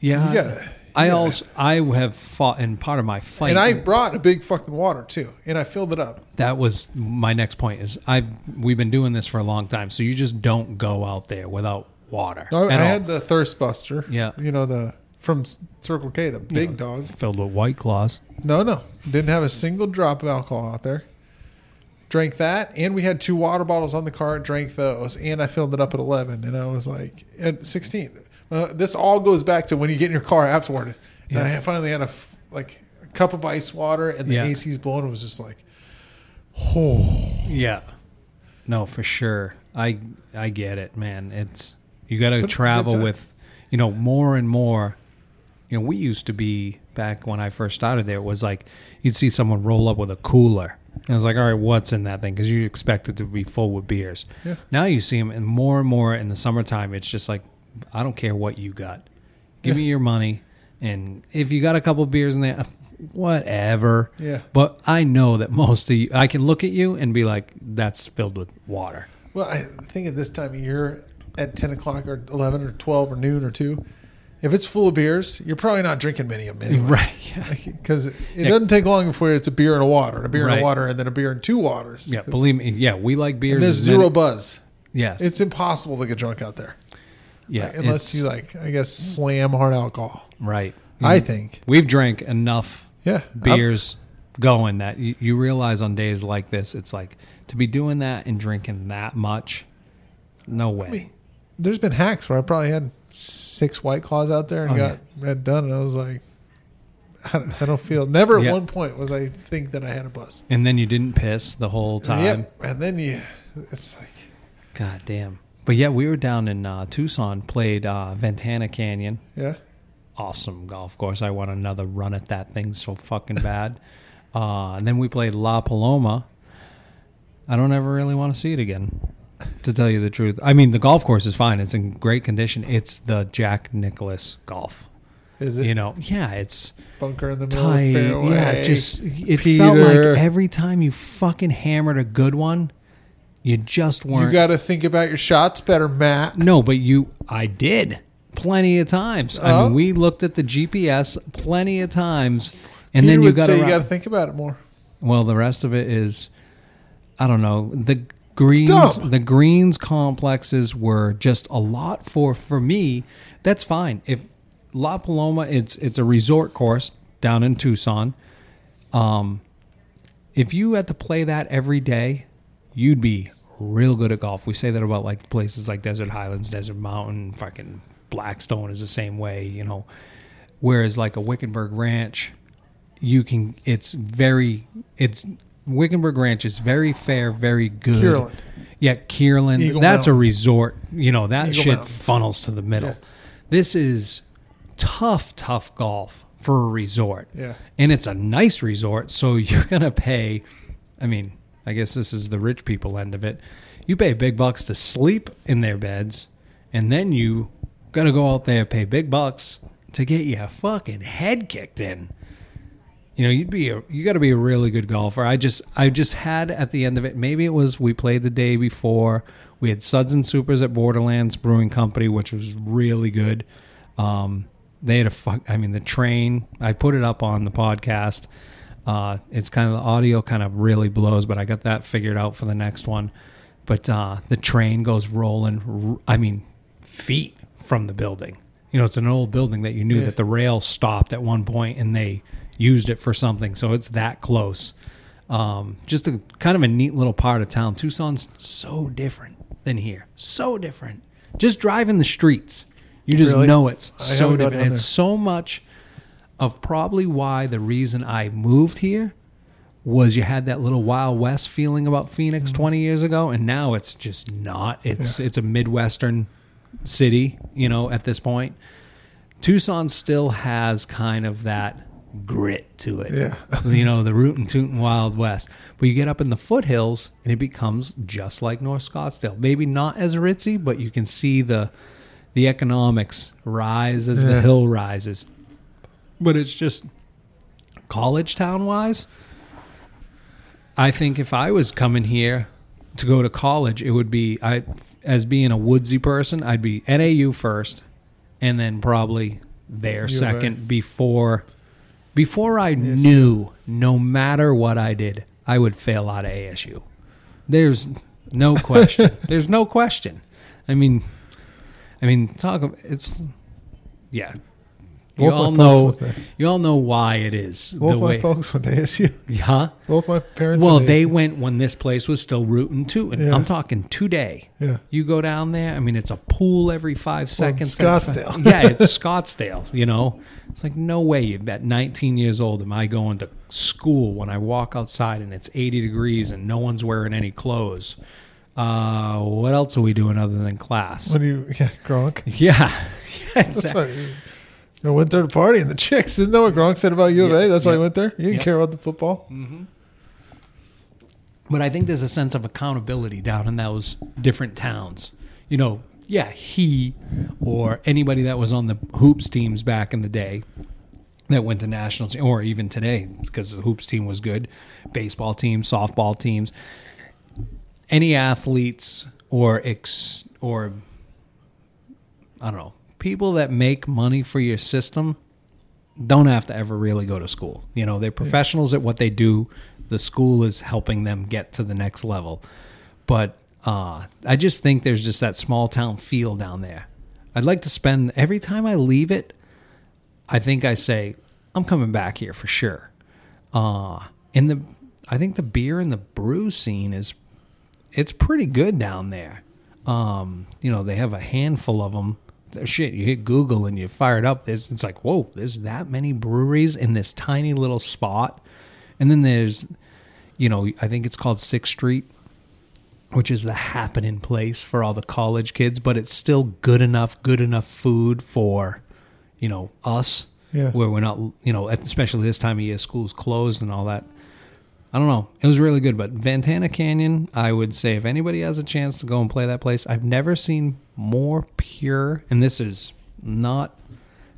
Yeah, you gotta- I gotta- also I have fought in part of my fight. and I brought a big fucking water too, and I filled it up. that was my next point. Is I've we've been doing this for a long time, so you just don't go out there without water. No, I all. had the thirst buster. Yeah. you know the from Circle K, the big dog. filled with white claws. No, no, didn't have a single drop of alcohol out there. Drank that, and we had two water bottles on the cart. Drank those, and I filled it up at 11, and I was like at 16. Uh, this all goes back to when you get in your car afterward. And Yeah. I finally had a like a cup of ice water, and the Yeah. AC's blowing. It was just like, oh, Yeah, no, for sure. I I get it, man. It's you got to travel with, you know, more and more. You know, we used to be back when I first started there. It was like you'd see someone roll up with a cooler, and I was like, all right, what's in that thing? Because you expect it to be full with beers. Yeah. Now you see them, and more and more in the summertime, it's just like, I don't care what you got, give Yeah. me your money, and if you got a couple beers in there, uh, whatever. Yeah. But I know that most of you, I can look at you and be like, that's filled with water. Well, I think at this time of year, at ten o'clock or eleven or twelve or noon or two. If it's full of beers, you're probably not drinking many of them anyway. Right. Yeah. [laughs] Because it Yeah. doesn't take long before it's a beer and a water, and a beer and a water, and then a beer and two waters. Yeah. Believe me. Yeah. We like beers. There's as many- zero buzz. Yeah. It's impossible to get drunk out there. yeah. Like, unless you like, I guess, slam hard alcohol. Right. I think. We've drank enough Yeah. beers going that you, you realize on days like this, it's like to be doing that and drinking that much. No way. I mean, there's been hacks where I probably had six white claws out there and Oh, got that done, and I was like, I don't, I don't feel. Never at Yeah. one point was I think that I had a buzz. and then you didn't piss the whole time. Yep. And then you, it's like, God damn. But yeah, we were down in uh, Tucson, played uh, Ventana Canyon. yeah, Awesome golf course. I want another run at that thing so fucking bad. [laughs] uh, and then we played La Paloma. I don't ever really want to see it again, to tell you the truth. I mean, the golf course is fine. It's in great condition. It's the Jack Nicklaus golf. is it You know, yeah, it's bunker in the middle tight. of fairway? Yeah, it's just it felt like every time you fucking hammered a good one, you just weren't. you got to think about your shots better, Matt. no, but you, I did plenty of times. I Oh? mean, we looked at the GPS plenty of times, and Peter then you got to. you got to think about it more. well, the rest of it is, I don't know. The greens, Stop. the greens complexes were just a lot for for me. That's fine. If La Paloma, it's it's a resort course down in Tucson. Um, if you had to play that every day, you'd be real good at golf. We say that about like places like Desert Highlands, Desert Mountain, fucking Blackstone is the same way, you know. Whereas like a Wickenburg Ranch, you can it's very it's Wickenburg Ranch is very fair, very good. Kierland. Yeah, Kierland. Eagle that's a resort. You know, that Eagle shit Mountain. funnels to the middle. Yeah. This is tough, tough golf for a resort. Yeah. And it's a nice resort, so [laughs] you're going to pay I mean, I guess this is the rich people end of it. You pay big bucks to sleep in their beds, and then you got to go out there pay big bucks to get your fucking head kicked in. You know, you'd be a, you got to be a really good golfer. I just I just had at the end of it. Maybe it was we played the day before. We had Suds and Supers at Borderlands Brewing Company, which was really good. Um, they had a fuck. I mean, the train. I put it up on the podcast. Uh, it's kind of the audio kind of really blows, but I got that figured out for the next one. But uh, the train goes rolling. I mean, feet from the building. You know, it's an old building that you knew Yeah. that the rail stopped at one point and they used it for something. So it's that close. Um, just a kind of a neat little part of town. Tucson's so different than here. So different. Just driving the streets, you just Really? know it's I so different. It's so much of probably why the reason I moved here was you had that little Wild West feeling about Phoenix 20 years ago, and now it's just not. It's it's a Midwestern city, you know, at this point. Tucson still has kind of that grit to it. Yeah. [laughs] you know, the rootin' tootin' Wild West. But you get up in the foothills and it becomes just like North Scottsdale. Maybe not as ritzy, but you can see the the economics rise as the hill rises. But it's just college town wise. I think if I was coming here to go to college, it would be I as being a woodsy person, I'd be NAU first, and then probably there A. second before before I knew no matter what I did, I would fail out of ASU. There's no [laughs] question. There's no question. I mean, I mean, talk. It's yeah. You Both my all know. You all know why it is Both the my way. folks went to ASU. Huh? Both my parents. Well, they ASU. went when this place was still rootin' tootin'. Yeah. I'm talking today. Yeah. You go down there. I mean, it's a pool every five Well, seconds. Scottsdale. [laughs] yeah, it's [laughs] Scottsdale. You know, it's like no way. At 19 years old, am I going to school when I walk outside and it's 80 degrees and no one's wearing any clothes? Uh, what else are we doing other than class? When you yeah Gronk. [laughs] Yeah, yeah, That's exactly. Why. I went there to party and the chicks. Isn't that what Gronk said about U of Yeah, A? That's why yeah. he went there. You didn't Yeah. care about the football. Mm-hmm. But I think there's a sense of accountability down in those different towns. You know, yeah, he or anybody that was on the hoops teams back in the day that went to nationals or even today because the hoops team was good, baseball teams, softball teams, any athletes or ex or I don't know, people that make money for your system don't have to ever really go to school. You know, they're professionals at what they do. The school is helping them get to the next level. But uh, I just think there's just that small town feel down there. I'd like to spend every time I leave it. I think I say I'm coming back here for sure. Uh, in the, I think the beer and the brew scene is, it's pretty good down there. Um, you know, they have a handful of them. Shit, you hit Google and you fire it up. There's, it's like, whoa, there's that many breweries in this tiny little spot. And then there's, you know, I think it's called Sixth Street, which is the happening place for all the college kids, but it's still good enough, good enough food for, you know, us. Yeah. Where we're not, you know, especially this time of year, school's closed and all that. I don't know. It was really good, but Ventana Canyon, I would say if anybody has a chance to go and play that place, I've never seen more pure, and this is not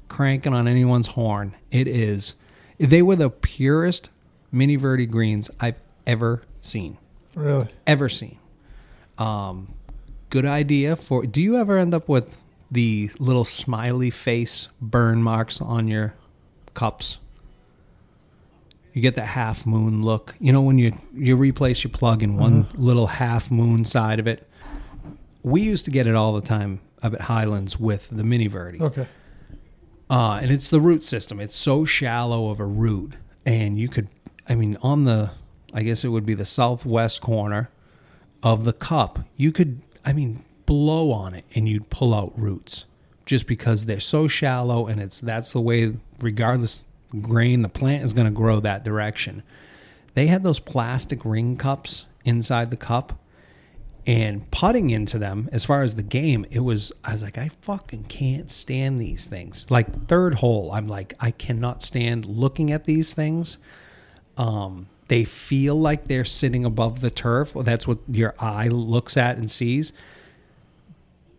cranking on anyone's horn. It is. They were the purest mini Verde greens I've ever seen. Really? Ever seen. Um, good idea for. Do you ever end up with the little smiley face burn marks on your cups? You get that half moon look. You know when you you replace your plug in one little half moon side of it. We used to get it all the time up at Highlands with the Mini Verde. Okay. Uh, and it's the root system. It's so shallow of a root. And you could, I mean, on the, I guess it would be the southwest corner of the cup, you could, I mean, blow on it and you'd pull out roots just because they're so shallow and it's, that's the way, regardless grain, the plant is going to grow that direction. They had those plastic ring cups inside the cup and putting into them as far as the game it was i was like i fucking can't stand these things. Like third hole i'm like i cannot stand looking at these things. Um they feel like they're sitting above the turf. Well, that's what your eye looks at and sees.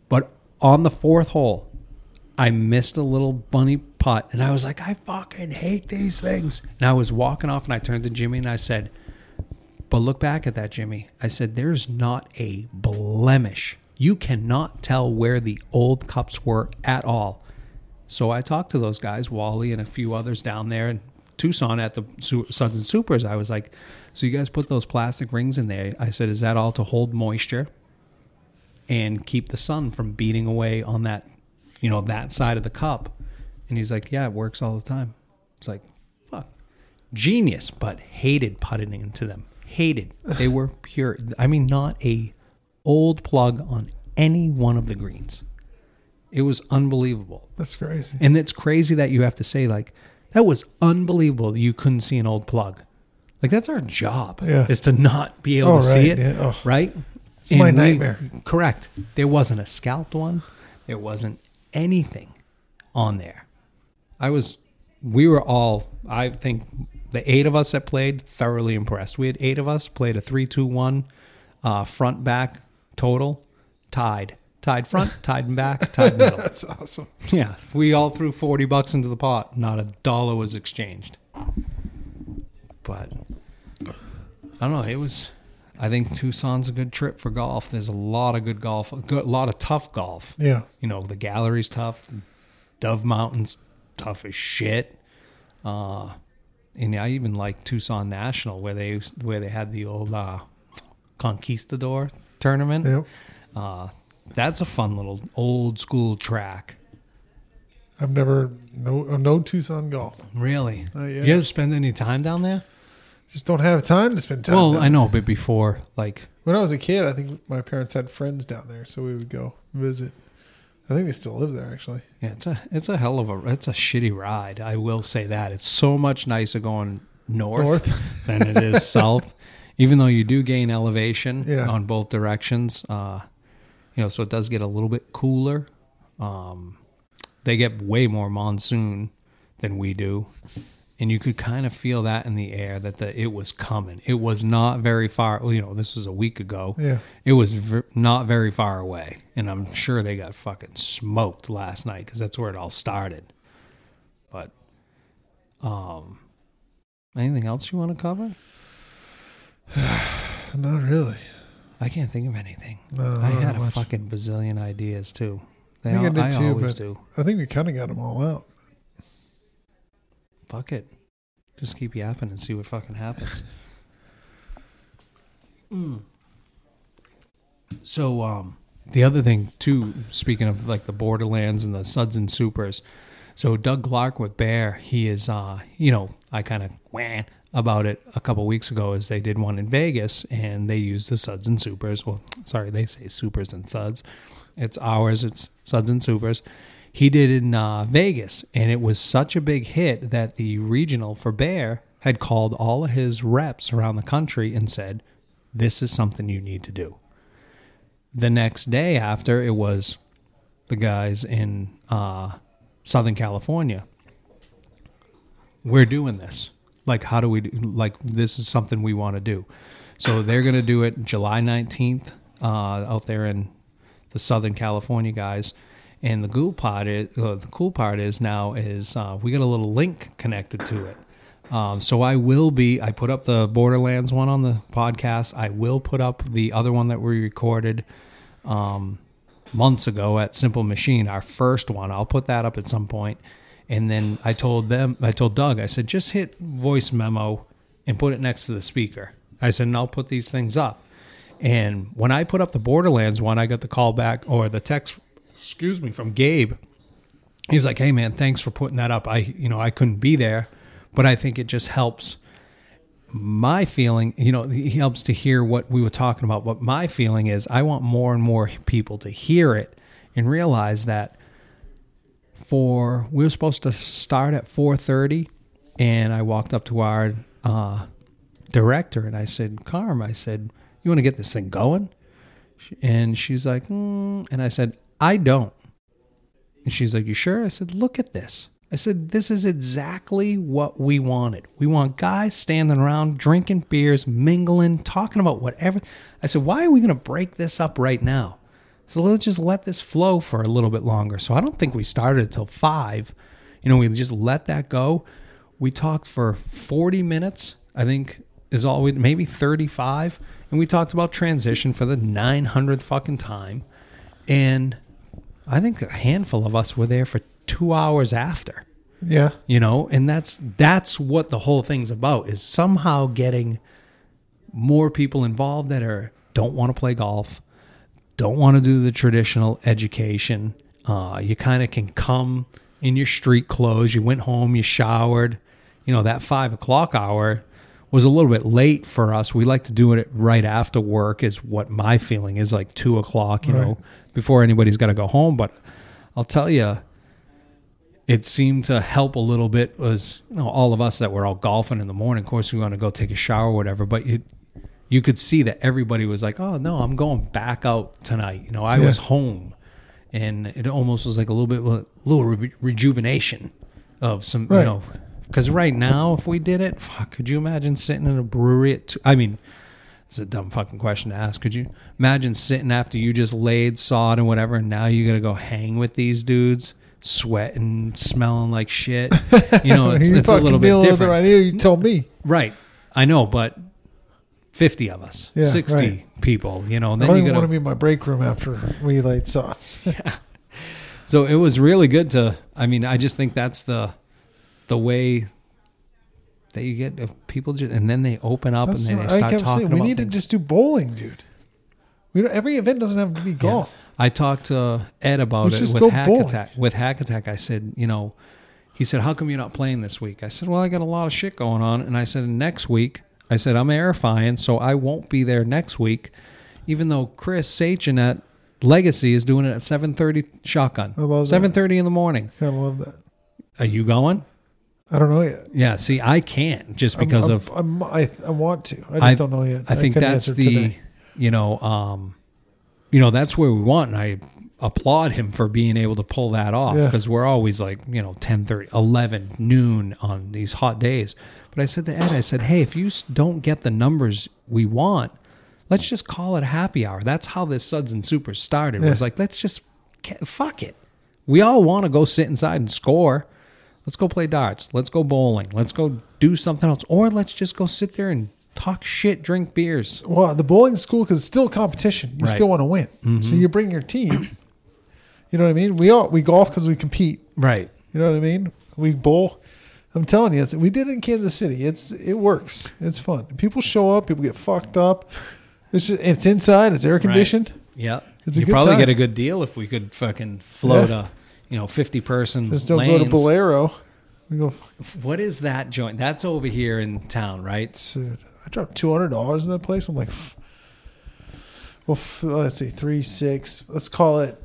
But on the fourth hole i missed a little bunny putt and i was like i fucking hate these things and i was walking off and i turned to jimmy and i said but look back at that, Jimmy. I said, there's not a blemish. You cannot tell where the old cups were at all. So I talked to those guys, Wally and a few others down there in Tucson at the Su- Suds and Supers. I was like, so you guys put those plastic rings in there. I said, is that all to hold moisture and keep the sun from beating away on that, you know, that side of the cup? And he's like, yeah, it works all the time. It's like, fuck. Genius, but hated putting into them hated. [laughs] They were pure. I mean, not a old plug on any one of the greens. It was unbelievable, That's crazy. and it's crazy that you have to say like that was unbelievable. that You couldn't see an old plug. Like that's our job Yeah. is to not be able Oh, to right, see it, yeah, oh. right? It's my And we- nightmare. correct. There wasn't a scalped one. There wasn't anything on there. I was. We were all. I think the eight of us that played thoroughly impressed. We had eight of us played a three-two-one, uh, front back total, tied, tied front, [laughs] tied and back, tied middle. [laughs] That's awesome. Yeah, we all threw forty bucks into the pot. Not a dollar was exchanged. But I don't know. It was. I think Tucson's a good trip for golf. There's a lot of good golf, a good- lot of tough golf. Yeah. You know, the gallery's tough. Dove Mountain's tough as shit. Uh, and I even like Tucson National, where they where they had the old uh, Conquistador tournament. Yep. Uh, that's a fun little old school track. I've never no no Tucson golf. Really? You ever spend any time down there? Just don't have time to spend time. well, down I know, but before, like, When I was a kid, I think my parents had friends down there, so we would go visit. I think they still live there, actually. yeah, it's a it's a hell of a it's a shitty ride. I will say that it's so much nicer going north, North. [laughs] than it is south. Even though you do gain elevation Yeah. on both directions, uh, you know, so it does get a little bit cooler. Um, they get way more monsoon than we do, and you could kind of feel that in the air that the it was coming. It was not very far. well, You know, this was a week ago. Yeah. It was ver- not very far away, and I'm sure they got fucking smoked last night because that's where it all started. But, um, anything else you want to cover? [sighs] Not really. I can't think of anything. No, I had a much. fucking bazillion ideas too. They I think I did I too, always but- do. I think we kind of got them all out. Fuck it. Just keep yapping and see what fucking happens. [laughs] Mm. So, um, the other thing too, speaking of like the Borderlands and the Suds and Supers, so Doug Clark with Bear, he is, uh, you know, I kind of went about it a couple weeks ago as they did one in Vegas and they used the Suds and Supers. Well, sorry, they say Supers and Suds. It's ours. It's Suds and Supers. He did in uh, Vegas, and it was such a big hit that the regional for Bear had called all of his reps around the country and said, "This is something you need to do." The next day after, it was the guys in uh, Southern California. We're doing this. Like, how do we do? Like, this is something we want to do. So they're going to do it July nineteenth uh, out there in the Southern California guys. And the cool part is uh, the cool part is now is uh, we got a little link connected to it. Um, so I will be. I put up the Borderlands one on the podcast. I will put up the other one that we recorded um, months ago at Simple Machine, our first one. I'll put that up at some point. And then I told them, I told Doug, I said, just hit voice memo and put it next to the speaker. I said, and I'll put these things up. And when I put up the Borderlands one, I got the call back or the text, excuse me, from Gabe. He's like, "Hey man, thanks for putting that up. I, you know, I couldn't be there, but I think it just helps my feeling, you know, he helps to hear what we were talking about. But my feeling is I want more and more people to hear it and realize that for we were supposed to start at 4:30 and I walked up to our uh, director and I said, "Carm, I said, you want to get this thing going?" And she's like, mm, and I said, "I don't." And she's like, "You sure?" I said, "Look at this." I said, "This is exactly what we wanted. We want guys standing around drinking beers, mingling, talking about whatever." I said, "Why are we going to break this up right now?" So let's just let this flow for a little bit longer. So I don't think we started until five. You know, we just let that go. We talked for 40 minutes, I think is all we maybe 35. And we talked about transition for the 900th fucking time. And I think a handful of us were there for two hours after Yeah. you know and that's that's what the whole thing's about is somehow getting more people involved that are don't want to play golf don't want to do the traditional education uh, you kind of can come in your street clothes you went home you showered you know that five o'clock hour was a little bit late for us. We like to do it right after work is what my feeling is like two o'clock you know before anybody's got to go home. But i'll tell you it seemed to help a little bit was you know all of us that were all golfing in the morning. Of course we want to go take a shower or whatever but it you could see that everybody was like oh no i'm going back out tonight. You know i Yeah. was home. And it almost was like a little bit a little re- rejuvenation of some you know because right now if we did it fuck, could you imagine sitting in a brewery at two, i mean it's a dumb fucking question to ask. Could you imagine sitting after you just laid sod and whatever, and now you got to go hang with these dudes, sweating, smelling like shit? You know, it's, [laughs] it's a little bit different, right here. You told me. right? I know, but fifty of us, Yeah, sixty right. people, you know, I then don't you even got want to be in my break room after we laid saw. [laughs] So it was really good to. I mean, I just think that's the the way that you get if people just and then they open up That's and then they I start kept talking saying. We need to just do bowling, dude. We don't, every event doesn't have to be golf. I talked to Ed about Let's it with Hack bowling. Attack. With Hack Attack, I said, you know, he said, "How come you're not playing this week?" I said, "Well, I got a lot of shit going on," and I said, "Next week," I said, "I'm airifying, so I won't be there next week, even though Chris Sachin at Legacy is doing it at 7:30 shotgun, I love 7:30 in the morning. Of love that. Are you going? I don't know yet. Yeah. See, I can't just I'm- because I'm, of I'm, I, I want to. I just I- don't know yet. I think couldn't that's the today. you know um you know that's where we want and I applaud him for being able to pull that off Yeah. because we're always like you know 10 30 11 noon on these hot days but I said to Ed I said hey if you don't get the numbers we want let's just call it a happy hour that's how this suds and supers started Yeah. was like let's just fuck it we all want to go sit inside and score let's go play darts let's go bowling let's go do something else or let's just go sit there and talk shit drink beers Well, the bowling school because it's still competition. You Right. Mm-hmm. still want to win, so you bring your team. You know what I mean? We all we golf because we compete. Right. You know what I mean? We bowl. I'm telling you, it's, we did it in Kansas City. It's it works. It's fun. People show up. People get fucked up. It's just it's inside. It's air conditioned. Yeah. It's a you good probably time. get a good deal if we could fucking float Yeah. a, you know, 50 person Just don't go to. Bolero. We go. What is that joint? That's over here in town, right? Dude, I dropped two hundred dollars in that place. I'm like, well, f- let's see, three, six. Let's call it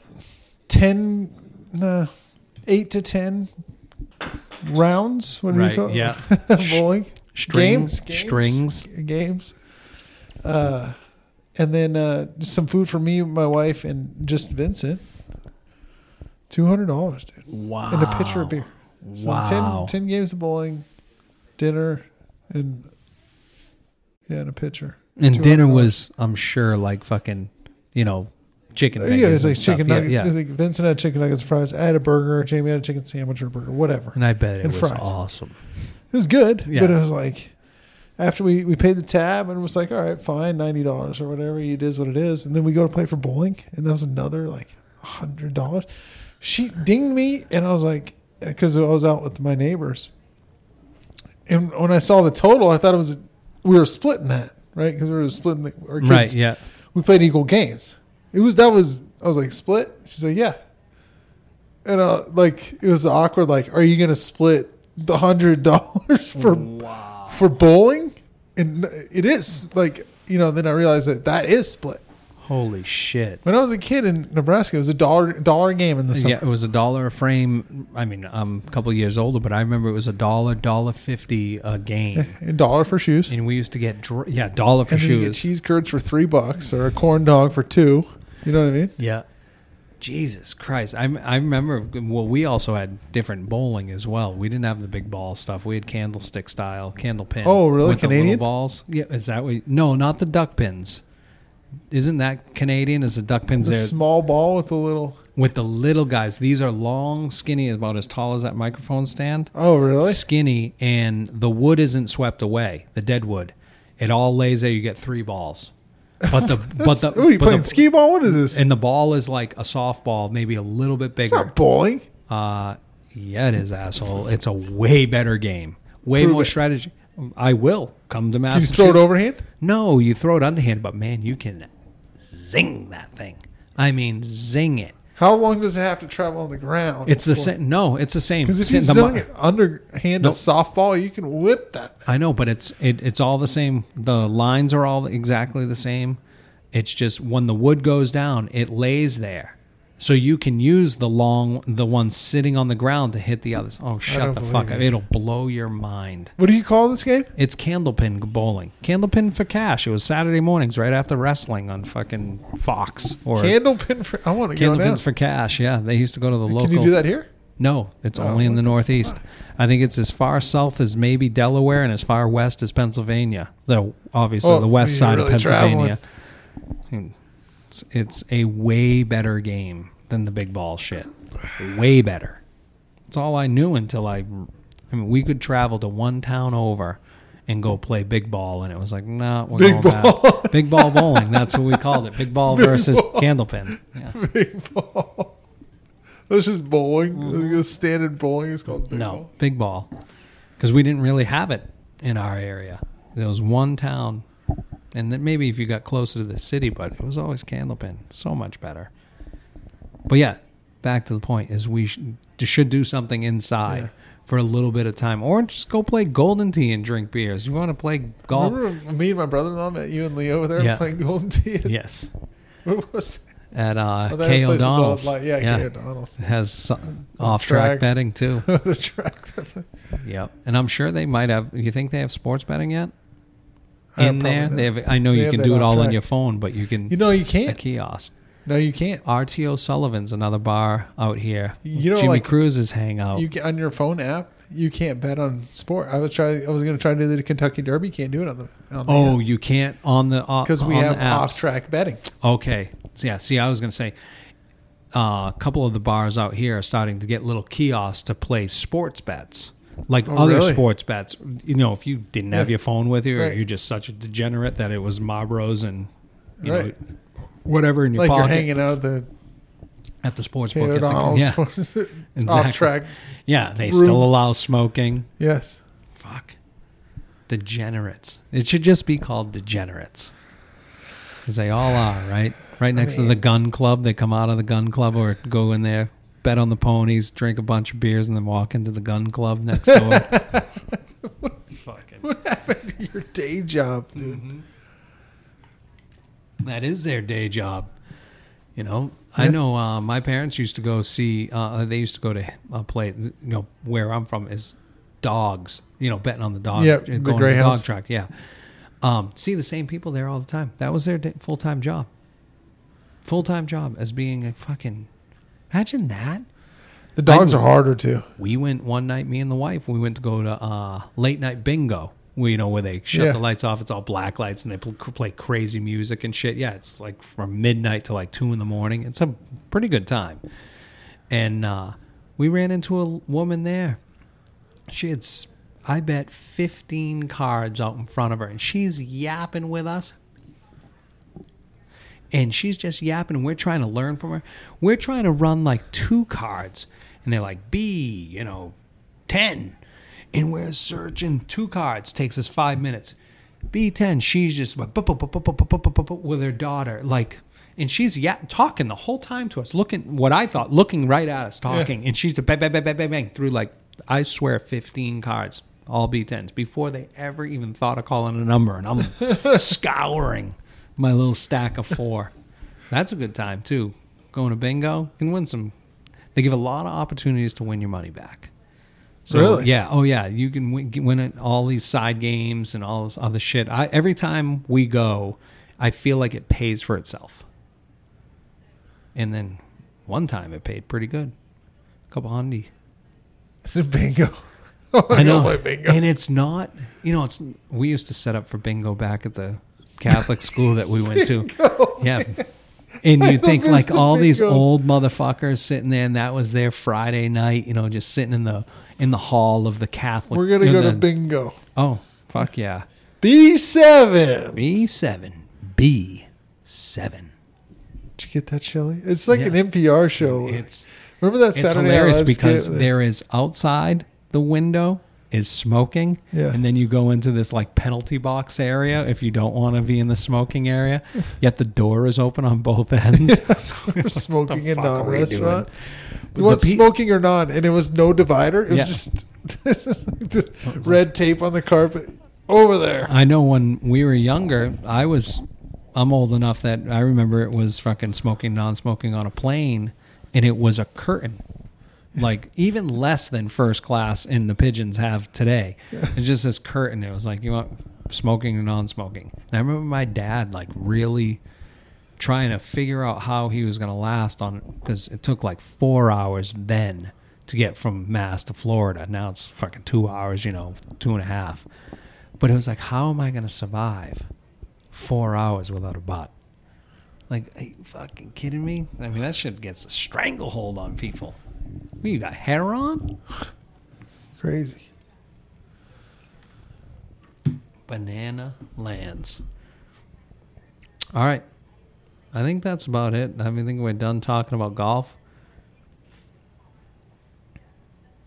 ten, nah, eight to ten rounds. What do Right, you call it? yeah. [laughs] bowling Strings, games, strings. games. Uh, and then uh, some food for me, my wife, and just Vincent. Two hundred dollars, dude, Wow. and a pitcher of beer. So Wow. 10, 10 games of bowling, dinner, and yeah, and a pitcher. And dinner $200. was, I'm sure, like fucking, you know, chicken. Yeah, it's like chicken Yeah, nuggets. Yeah, I think Vincent had chicken nuggets, and fries. I had a burger. Jamie had a chicken sandwich or burger, whatever. And I bet it And was fries. awesome. It was good, Yeah. but it was like after we, we paid the tab and it was like, all right, fine, ninety dollars or whatever. It is what it is. And then we go to play for bowling, and that was another like hundred dollars. She dinged me, and I was like, because I was out with my neighbors, and when I saw the total, I thought it was a, we were splitting that right because we were splitting the, our kids. Right. Yeah. we played equal games. It was that was I was like split. She said yeah, and uh, like it was awkward. Like, are you gonna split the hundred [laughs] dollars for Wow. for bowling? And it is like you know. Then I realized that that is split. Holy shit. When I was a kid in Nebraska, it was a dollar dollar a game in the summer. Yeah, it was a dollar a frame. I mean, I'm a couple of years older, but I remember it was a dollar, dollar fifty a game. [laughs] A dollar for shoes. And we used to get, dr- yeah, dollar for and then you get shoes. cheese curds for three bucks or a corn dog for two. You know what I mean? Yeah. Jesus Christ. I, I remember, well, we also had different bowling as well. We didn't have the big ball stuff. We had candlestick style, candle pin. Oh, really? With the Canadian? balls. Yeah. Is that what? No, not the duck pins. Isn't that Canadian? Is the duck pins The there small ball with the little. with the little guys? These are long, skinny, about as tall as that microphone stand. Oh, really? Skinny, and the wood isn't swept away. The dead wood, it all lays there. You get three balls, but the [laughs] but the What are you playing the, skee ball? What is this? and the ball is like a softball, maybe a little bit It's bigger. not bowling. Uh, yeah, it is, asshole. It's a way better game. Way Prove more it. strategy. I will come to Can you throw it overhand? No, you throw it underhand, but man, you can zing that thing. I mean, zing it. How long does it have to travel on the ground? It's the same. No, it's the same. Because if you mo- it underhand Nope. a softball, you can whip that. I know, but it's it, it's all the same. The lines are all exactly the same. It's just when the wood goes down, it lays there, so you can use the long, the one sitting on the ground to hit the others. Oh, shut the fuck up! It'll blow your mind. What do you call this game? It's candlepin bowling. Candlepin for cash. It was Saturday mornings right after wrestling on fucking Fox or Candlepin for. I want to go candlepins for cash. Yeah, they used to go to the local. Can you do that here? No, it's Oh, only in the the Northeast. I think it's as far south as maybe Delaware and as far west as Pennsylvania. Though obviously Oh, the west side of really Pennsylvania. Hmm. It's, it's a way better game than the big ball shit. Way better. It's all I knew until I. I mean, we could travel to one town over and go play big ball, and it was like, no, nah, we're Big going ball. back. [laughs] Big ball bowling. That's what we called it. Big ball Big versus ball. candlepin. Yeah. [laughs] Big ball. That's just bowling. The standard bowling is called big no, ball. big ball. Because we didn't really have it in our area. There was one town, and then maybe if you got closer to the city, but it was always Candlepin. So much better. But yeah, back to the point is we sh- should do something inside Yeah. for a little bit of time, or just go play Golden Tee and drink beers. You want to play golf? Remember me and my brother-in-law met you and Leo over there Yeah. playing Golden Tee? [laughs] Yes, [laughs] Where was it? at uh, Oh, O'Donnell's. Like, yeah, K O'Donnell's. Has [laughs] off-track betting too. track. Yep, and I'm sure they might have. You think they have sports betting yet? Uh, In there, they have. I know They you can do it all on your phone, but you can You know you can't. A kiosk. No, you can't. RTO Sullivan's another bar out here. You know, Jimmy like Cruz's hangout. you can, on your phone app, you can't bet on sport. I was try. I was going to try to do the Kentucky Derby. Can't do it on the. On the oh, you can't on the because we on have off-track betting. Okay, So, yeah. See, I was gonna say. Uh, a couple of the bars out here are starting to get little kiosks to play sports bets, like Oh, other really? sports bets. You know, if you didn't have Yeah. your phone with you, or Right. you're just such a degenerate that it was Marlboros and you Right. know whatever in your Like pocket. you're hanging out at the at the sports book. At the, yeah, [laughs] [laughs] off track. Yeah, they room. still allow smoking. Yes. Fuck. Degenerates. It should just be called degenerates. Because they all are, right? Right next to the gun club. They come out of the gun club or go in there, bet on the ponies, drink a bunch of beers, and then walk into the gun club next door. [laughs] Fucking. What happened to your day job, dude? Mm-hmm. That is their day job. You know, I know uh, my parents used to go see. Uh, they used to go to uh, play. You know, where I'm from is dogs. You know, betting on the dog. Yeah, uh, the going to the greyhounds. dog track. Yeah. Um, see the same people there all the time. That was their full time job. Full time job as being a fucking. Imagine that. The dogs I- are harder too. We went one night, me and the wife. We went to go to uh, late night bingo. We, you know, where they shut Yeah. the lights off. It's all black lights, and they pl- play crazy music and shit. Yeah, it's like from midnight to like two in the morning. It's a pretty good time. And uh, we ran into a woman there. She had, I bet, fifteen cards out in front of her, and she's yapping with us and she's just yapping and we're trying to learn from her we're trying to run like two cards and they're like b you know 10 and we're searching two cards takes us five minutes b10 she's just with her daughter like and she's yeah, talking the whole time to us looking what i thought looking right at us talking yeah. and she's a bang bang bang bang bang bang through like i swear 15 cards all b10s before they ever even thought of calling a number and i'm scouring my little stack of four. [laughs] That's a good time too. Going to bingo can win some. They give a lot of opportunities to win your money back. So Really? yeah, oh yeah, you can win, win it, all these side games and all this other shit. I every time we go, I feel like it pays for itself. And then one time it paid pretty good, a couple hundy. It's a bingo. [laughs] I know, play bingo. and it's not. You know, it's we used to set up for bingo back at the Catholic school that we went to. [laughs] Yeah. And you think like all these old motherfuckers sitting there, and that was their Friday night. You know, just sitting in the in the hall of the Catholic. We're gonna go to bingo. Oh, fuck yeah! B seven. B seven, B seven. Did you get that, Shelly? It's like Yeah. an NPR show. It's Remember that it's Saturday hilarious because there is outside the window is smoking, Yeah. and then you go into this like penalty box area if you don't want to be in the smoking area. [laughs] Yet the door is open on both ends. [laughs] So for [laughs] smoking and fuck are we non-restaurant. doing? You want pe- smoking or non? And it was no divider. It was Yeah. just red tape on the carpet over there. I know when we were younger, I was, I'm old enough that I remember it was fucking smoking, non-smoking on a plane, and it was a curtain, like even less than first class in the pigeons have today. It's just this curtain. It was like you want smoking and non-smoking. And I remember my dad like really trying to figure out how he was going to last on because it took like four hours then to get from Mass to Florida. Now it's fucking two hours, you know, two and a half. But it was like, how am I going to survive four hours without a butt? Like, are you fucking kidding me? I mean, that shit gets a stranglehold on people. What, you got hair on? Crazy. Banana lands. All right. I think that's about it. I mean, I think we're done talking about golf.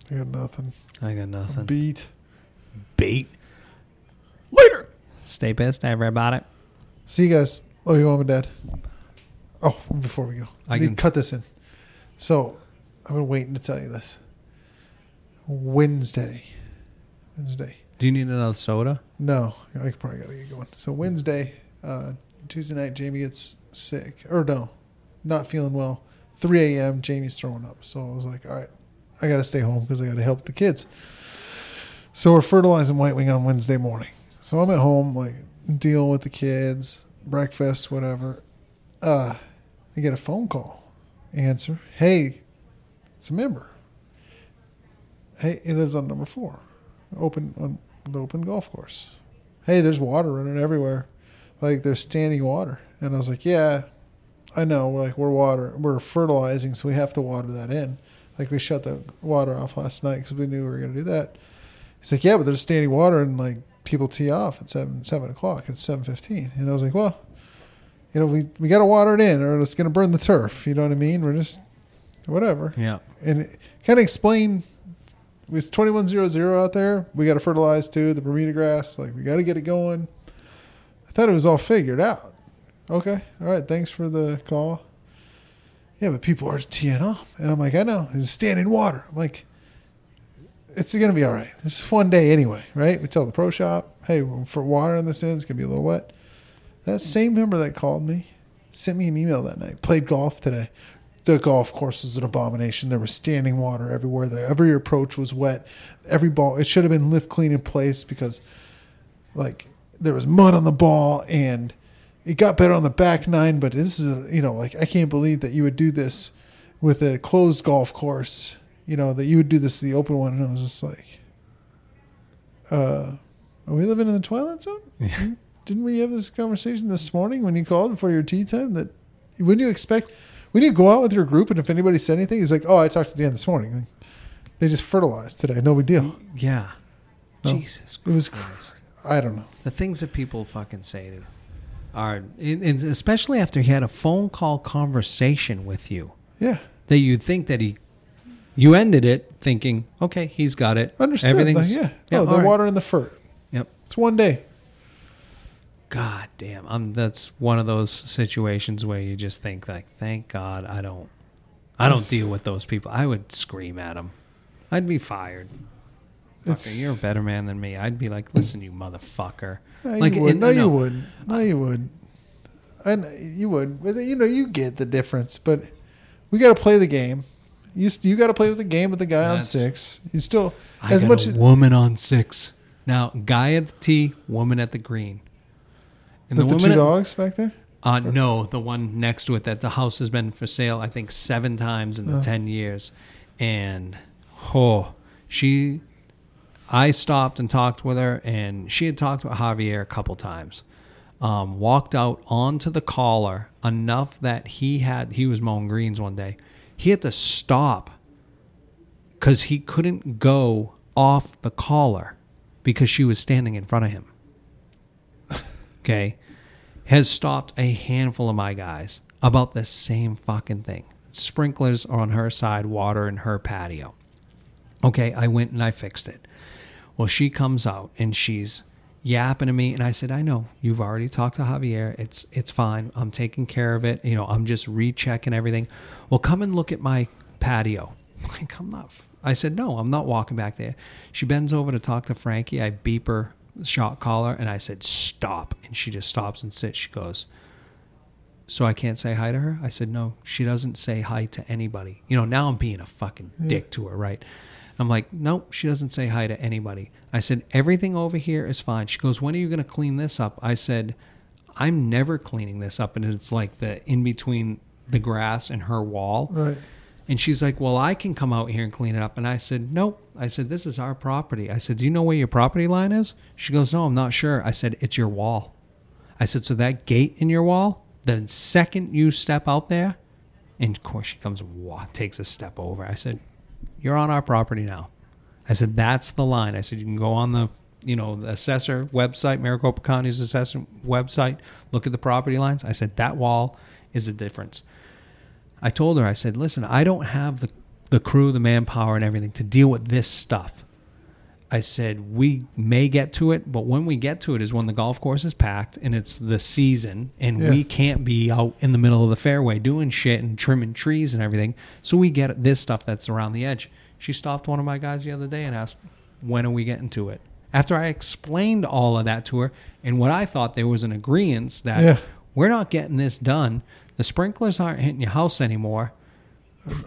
I got nothing. I got nothing. Beat. Beat. Later. Stay pissed, everybody. See you guys. Love you, mom and dad. Oh, before we go, I I need to cut this in. So, I've been waiting to tell you this. Wednesday. Wednesday. Do you need another soda? No, I probably gotta get going. So Wednesday, uh, Tuesday night, Jamie gets sick, or no, not feeling well. 3 a.m. Jamie's throwing up. So I was like, all right, I gotta stay home because I gotta help the kids. So we're fertilizing White Wing on Wednesday morning. So I'm at home, like dealing with the kids, breakfast, whatever. Uh, I get a phone call. Answer. Hey, it's a member. Hey, he lives on number four, open on the open golf course. Hey, there's water running everywhere, like there's standing water. And I was like, yeah, I know. Like we're water, we're fertilizing, so we have to water that in. Like we shut the water off last night because we knew we were gonna do that. He's like, yeah, but there's standing water and like people tee off at seven seven o'clock. It's seven fifteen, and I was like, well, you know, we we got to water it in, or it's gonna burn the turf. You know what I mean? We're just whatever. Yeah. And kind of explain. It's twenty one zero zero out there. We got to fertilize too. The Bermuda grass, like we got to get it going. I thought it was all figured out. Okay, all right. Thanks for the call. Yeah, but people are teeing off, and I'm like, I know. It's standing water. I'm like, it's gonna be all right. This is one day anyway, right? We tell the pro shop, hey, for water on this end, it's gonna be a little wet. That same member that called me sent me an email that night. Played golf today. The golf course was an abomination. There was standing water everywhere. The, every approach was wet. Every ball, it should have been lift clean in place because, like, there was mud on the ball and it got better on the back nine. But this is, a, you know, like I can't believe that you would do this with a closed golf course. You know that you would do this to the open one, and I was just like, uh, are we living in the twilight zone? [laughs] Yeah. Didn't we have this conversation this morning when you called before your tea time? That wouldn't you expect when you go out with your group and if anybody said anything, he's like, "Oh, I talked to Dan this morning. Like, they just fertilized today. No big deal." Yeah. No. Jesus It was Christ. I don't know. The things that people fucking say to are, and and especially after he had a phone call conversation with you, Yeah, that you think that he, you ended it thinking, okay, he's got it. understood. Everything's Like, yeah. Oh, the right. water in the fur. Yep. It's one day. God damn. I'm, that's one of those situations where you just think like, thank God I don't, I don't deal with those people. I would scream at them. I'd be fired. It's Fucker, you're a better man than me. I'd be like, listen, you motherfucker. No, Like, you would. and- No, you wouldn't. No, you wouldn't. And you would. But you know, you get the difference. But we got to play the game. You st- you got to play with the game with the guy on That's- six. You still I as got much a as woman on six. Now, guy at the tee, woman at the green. And with the, two dogs back there. Uh, no, the one next to it that the house has been for sale, I think, seven times in the Oh. 10 years. And, oh, she, I stopped and talked with her, and she had talked with Javier a couple times. Um, walked out onto the collar enough that he had, he was mowing greens one day. He had to stop because he couldn't go off the collar because she was standing in front of him. Okay. Has stopped a handful of my guys about the same fucking thing. Sprinklers are on her side, water in her patio. Okay, I went and I fixed it. Well, she comes out and she's yapping to me, and I said, "I know you've already talked to Javier. It's it's fine. I'm taking care of it. You know, I'm just rechecking everything. Well, come and look at my patio. [laughs] Like, I'm not. I said, no, I'm not walking back there. She bends over to talk to Frankie. I beep her shot collar, and I said, stop. And she just stops and sits. She goes, so I can't say hi to her? I said, no, she doesn't say hi to anybody. You know, now I'm being a fucking hmm. dick to her, right? I'm like, nope, she doesn't say hi to anybody. I said, everything over here is fine. She goes, when are you going to clean this up? I said, I'm never cleaning this up. And it's like the in between the grass and her wall. Right. And she's like, Well, I can come out here and clean it up. And I said, Nope. I said, This is our property. I said, Do you know where your property line is? She goes, No, I'm not sure. I said, It's your wall. I said, So that gate in your wall, the second you step out there, and of course she comes takes a step over. I said, You're on our property now. I said, That's the line. I said, You can go on the you know, the assessor website, Maricopa County's assessor website, look at the property lines. I said, That wall is the difference. I told her, I said, listen, I don't have the, the crew, the manpower, and everything to deal with this stuff. I said, we may get to it, but when we get to it is when the golf course is packed and it's the season and Yeah. we can't be out in the middle of the fairway doing shit and trimming trees and everything. So we get this stuff that's around the edge. She stopped one of my guys the other day and asked, when are we getting to it? After I explained all of that to her and what I thought there was an agreement that Yeah. we're not getting this done. The sprinklers aren't hitting your house anymore.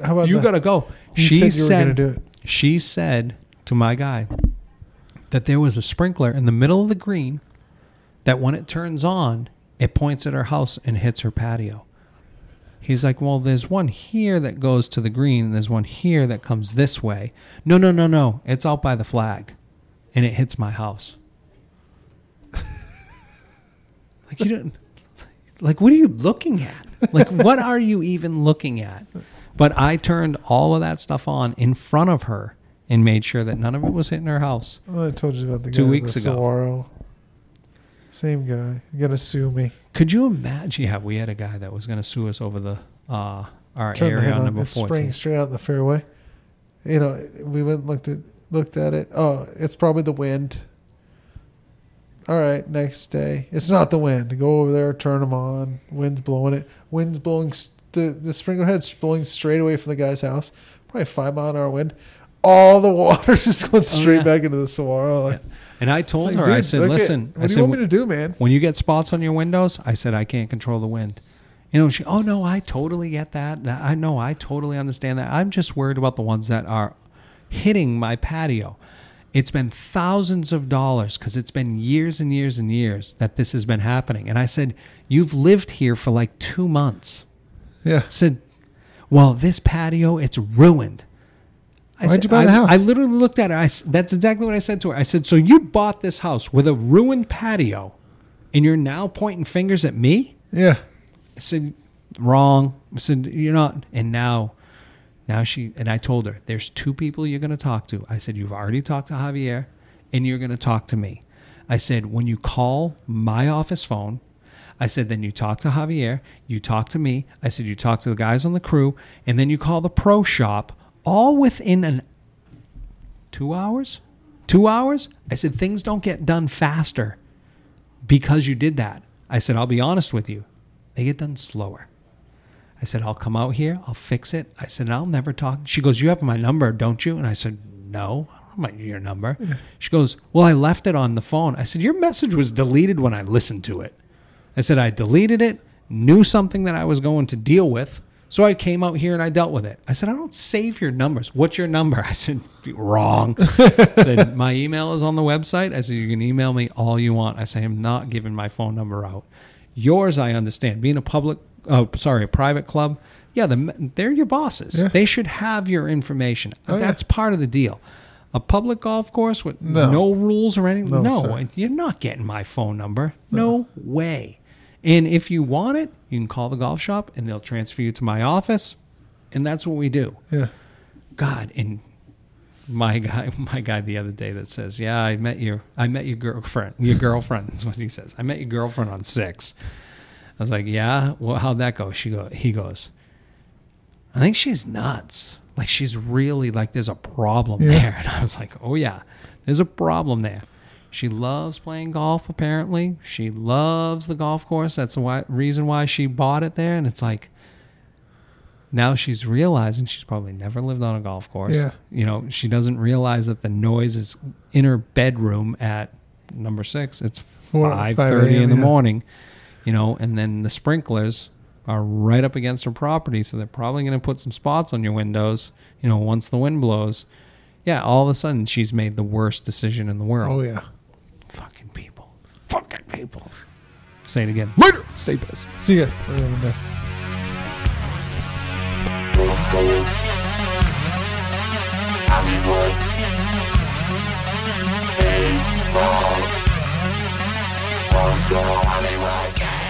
How about You got to go. You she said you were said, gonna do it. She said to my guy that there was a sprinkler in the middle of the green that when it turns on, it points at her house and hits her patio. He's like, Well, there's one here that goes to the green, and there's one here that comes this way. No, no, no, no. It's out by the flag, and it hits my house. like, you don't. Like, what are you looking at? Like, what are you even looking at? But I turned all of that stuff on in front of her and made sure that none of it was hitting her house. Well, I told you about the Two guy, weeks the ago. Saguaro. Same guy. You gotta sue me. Could you imagine? Yeah, we had a guy that was going to sue us over the uh, our Turn area on number It's 14. spraying straight out in the fairway. You know, we went and looked at looked at it. Oh, it's probably the wind. All right, next day. It's not the wind. Go over there, turn them on. Wind's blowing it. Wind's blowing. The, the sprinkler head's blowing straight away from the guy's house. Probably five mile an hour wind. All the water [laughs] just went oh, straight Oh, yeah. back into the saguaro. Like, And I told like, her, I said, look at- listen, what I do said, you want me to do, man? when you get spots on your windows, I said, I can't control the wind. You know, she, oh no, I totally get that. I know, I totally understand that. I'm just worried about the ones that are hitting my patio. It's been thousands of dollars because it's been years and years and years that this has been happening. And I said, You've lived here for like two months. Yeah. Said, Well, this patio, it's ruined. I Why'd said- you buy I, the house? I literally looked at her. I, that's exactly what I said to her. I said, So you bought this house with a ruined patio and you're now pointing fingers at me? Yeah. I said, wrong. I said, you're not. And now, now she, and I told her, there's two people you're going to talk to. I said, you've already talked to Javier and you're going to talk to me. I said, when you call my office phone, I said, then you talk to Javier, you talk to me. I said, you talk to the guys on the crew, and then you call the pro shop all within an two hours? Two hours? I said, things don't get done faster because you did that. I said, I'll be honest with you. They get done slower. I said, I'll come out here, I'll fix it. I said, I'll never talk. She goes, You have my number, don't you? And I said, No, I don't have my- your number. She goes, Well, I left it on the phone. I said, Your message was deleted when I listened to it. I said, I deleted it, knew something that I was going to deal with. So I came out here and I dealt with it. I said, I don't save your numbers. What's your number? [laughs] I said, wrong. I said, [laughs] my email is on the website. I said, you can email me all you want. I said, I'm not giving my phone number out. Yours, I understand. Being a public, oh, sorry, a private club, yeah, the, they're your bosses. Yeah. They should have your information. Oh, yeah. That's part of the deal. A public golf course with No. no, rules or anything, No, no, you're not getting my phone number. No way. And if you want it, you can call the golf shop and they'll transfer you to my office. And that's what we do. Yeah. God, and my guy, [laughs] my guy the other day that says, "Yeah, I met your, I met your girlfriend. Your girlfriend [laughs] is what he says. I met your girlfriend on six. I was like, "Yeah, well, how'd that go?" She go, he goes, "I think she's nuts. Like she's really like there's a problem Yeah. there." [laughs] And I was like, "Oh yeah, there's a problem there." She loves playing golf. Apparently, she loves the golf course. That's the why, reason why she bought it there. And it's like, now she's realizing she's probably never lived on a golf course. Yeah. You know, she doesn't realize that the noise is in her bedroom at number six. It's Four- five 5 thirty in the yeah. morning. You know, and then the sprinklers are right up against her property, so they're probably going to put some spots on your windows. You know, once the wind blows. Yeah, all of a sudden she's made the worst decision in the world. Oh yeah fucking people. Say it again. Later. Stay pissed. See you guys. Hollywood. Let's go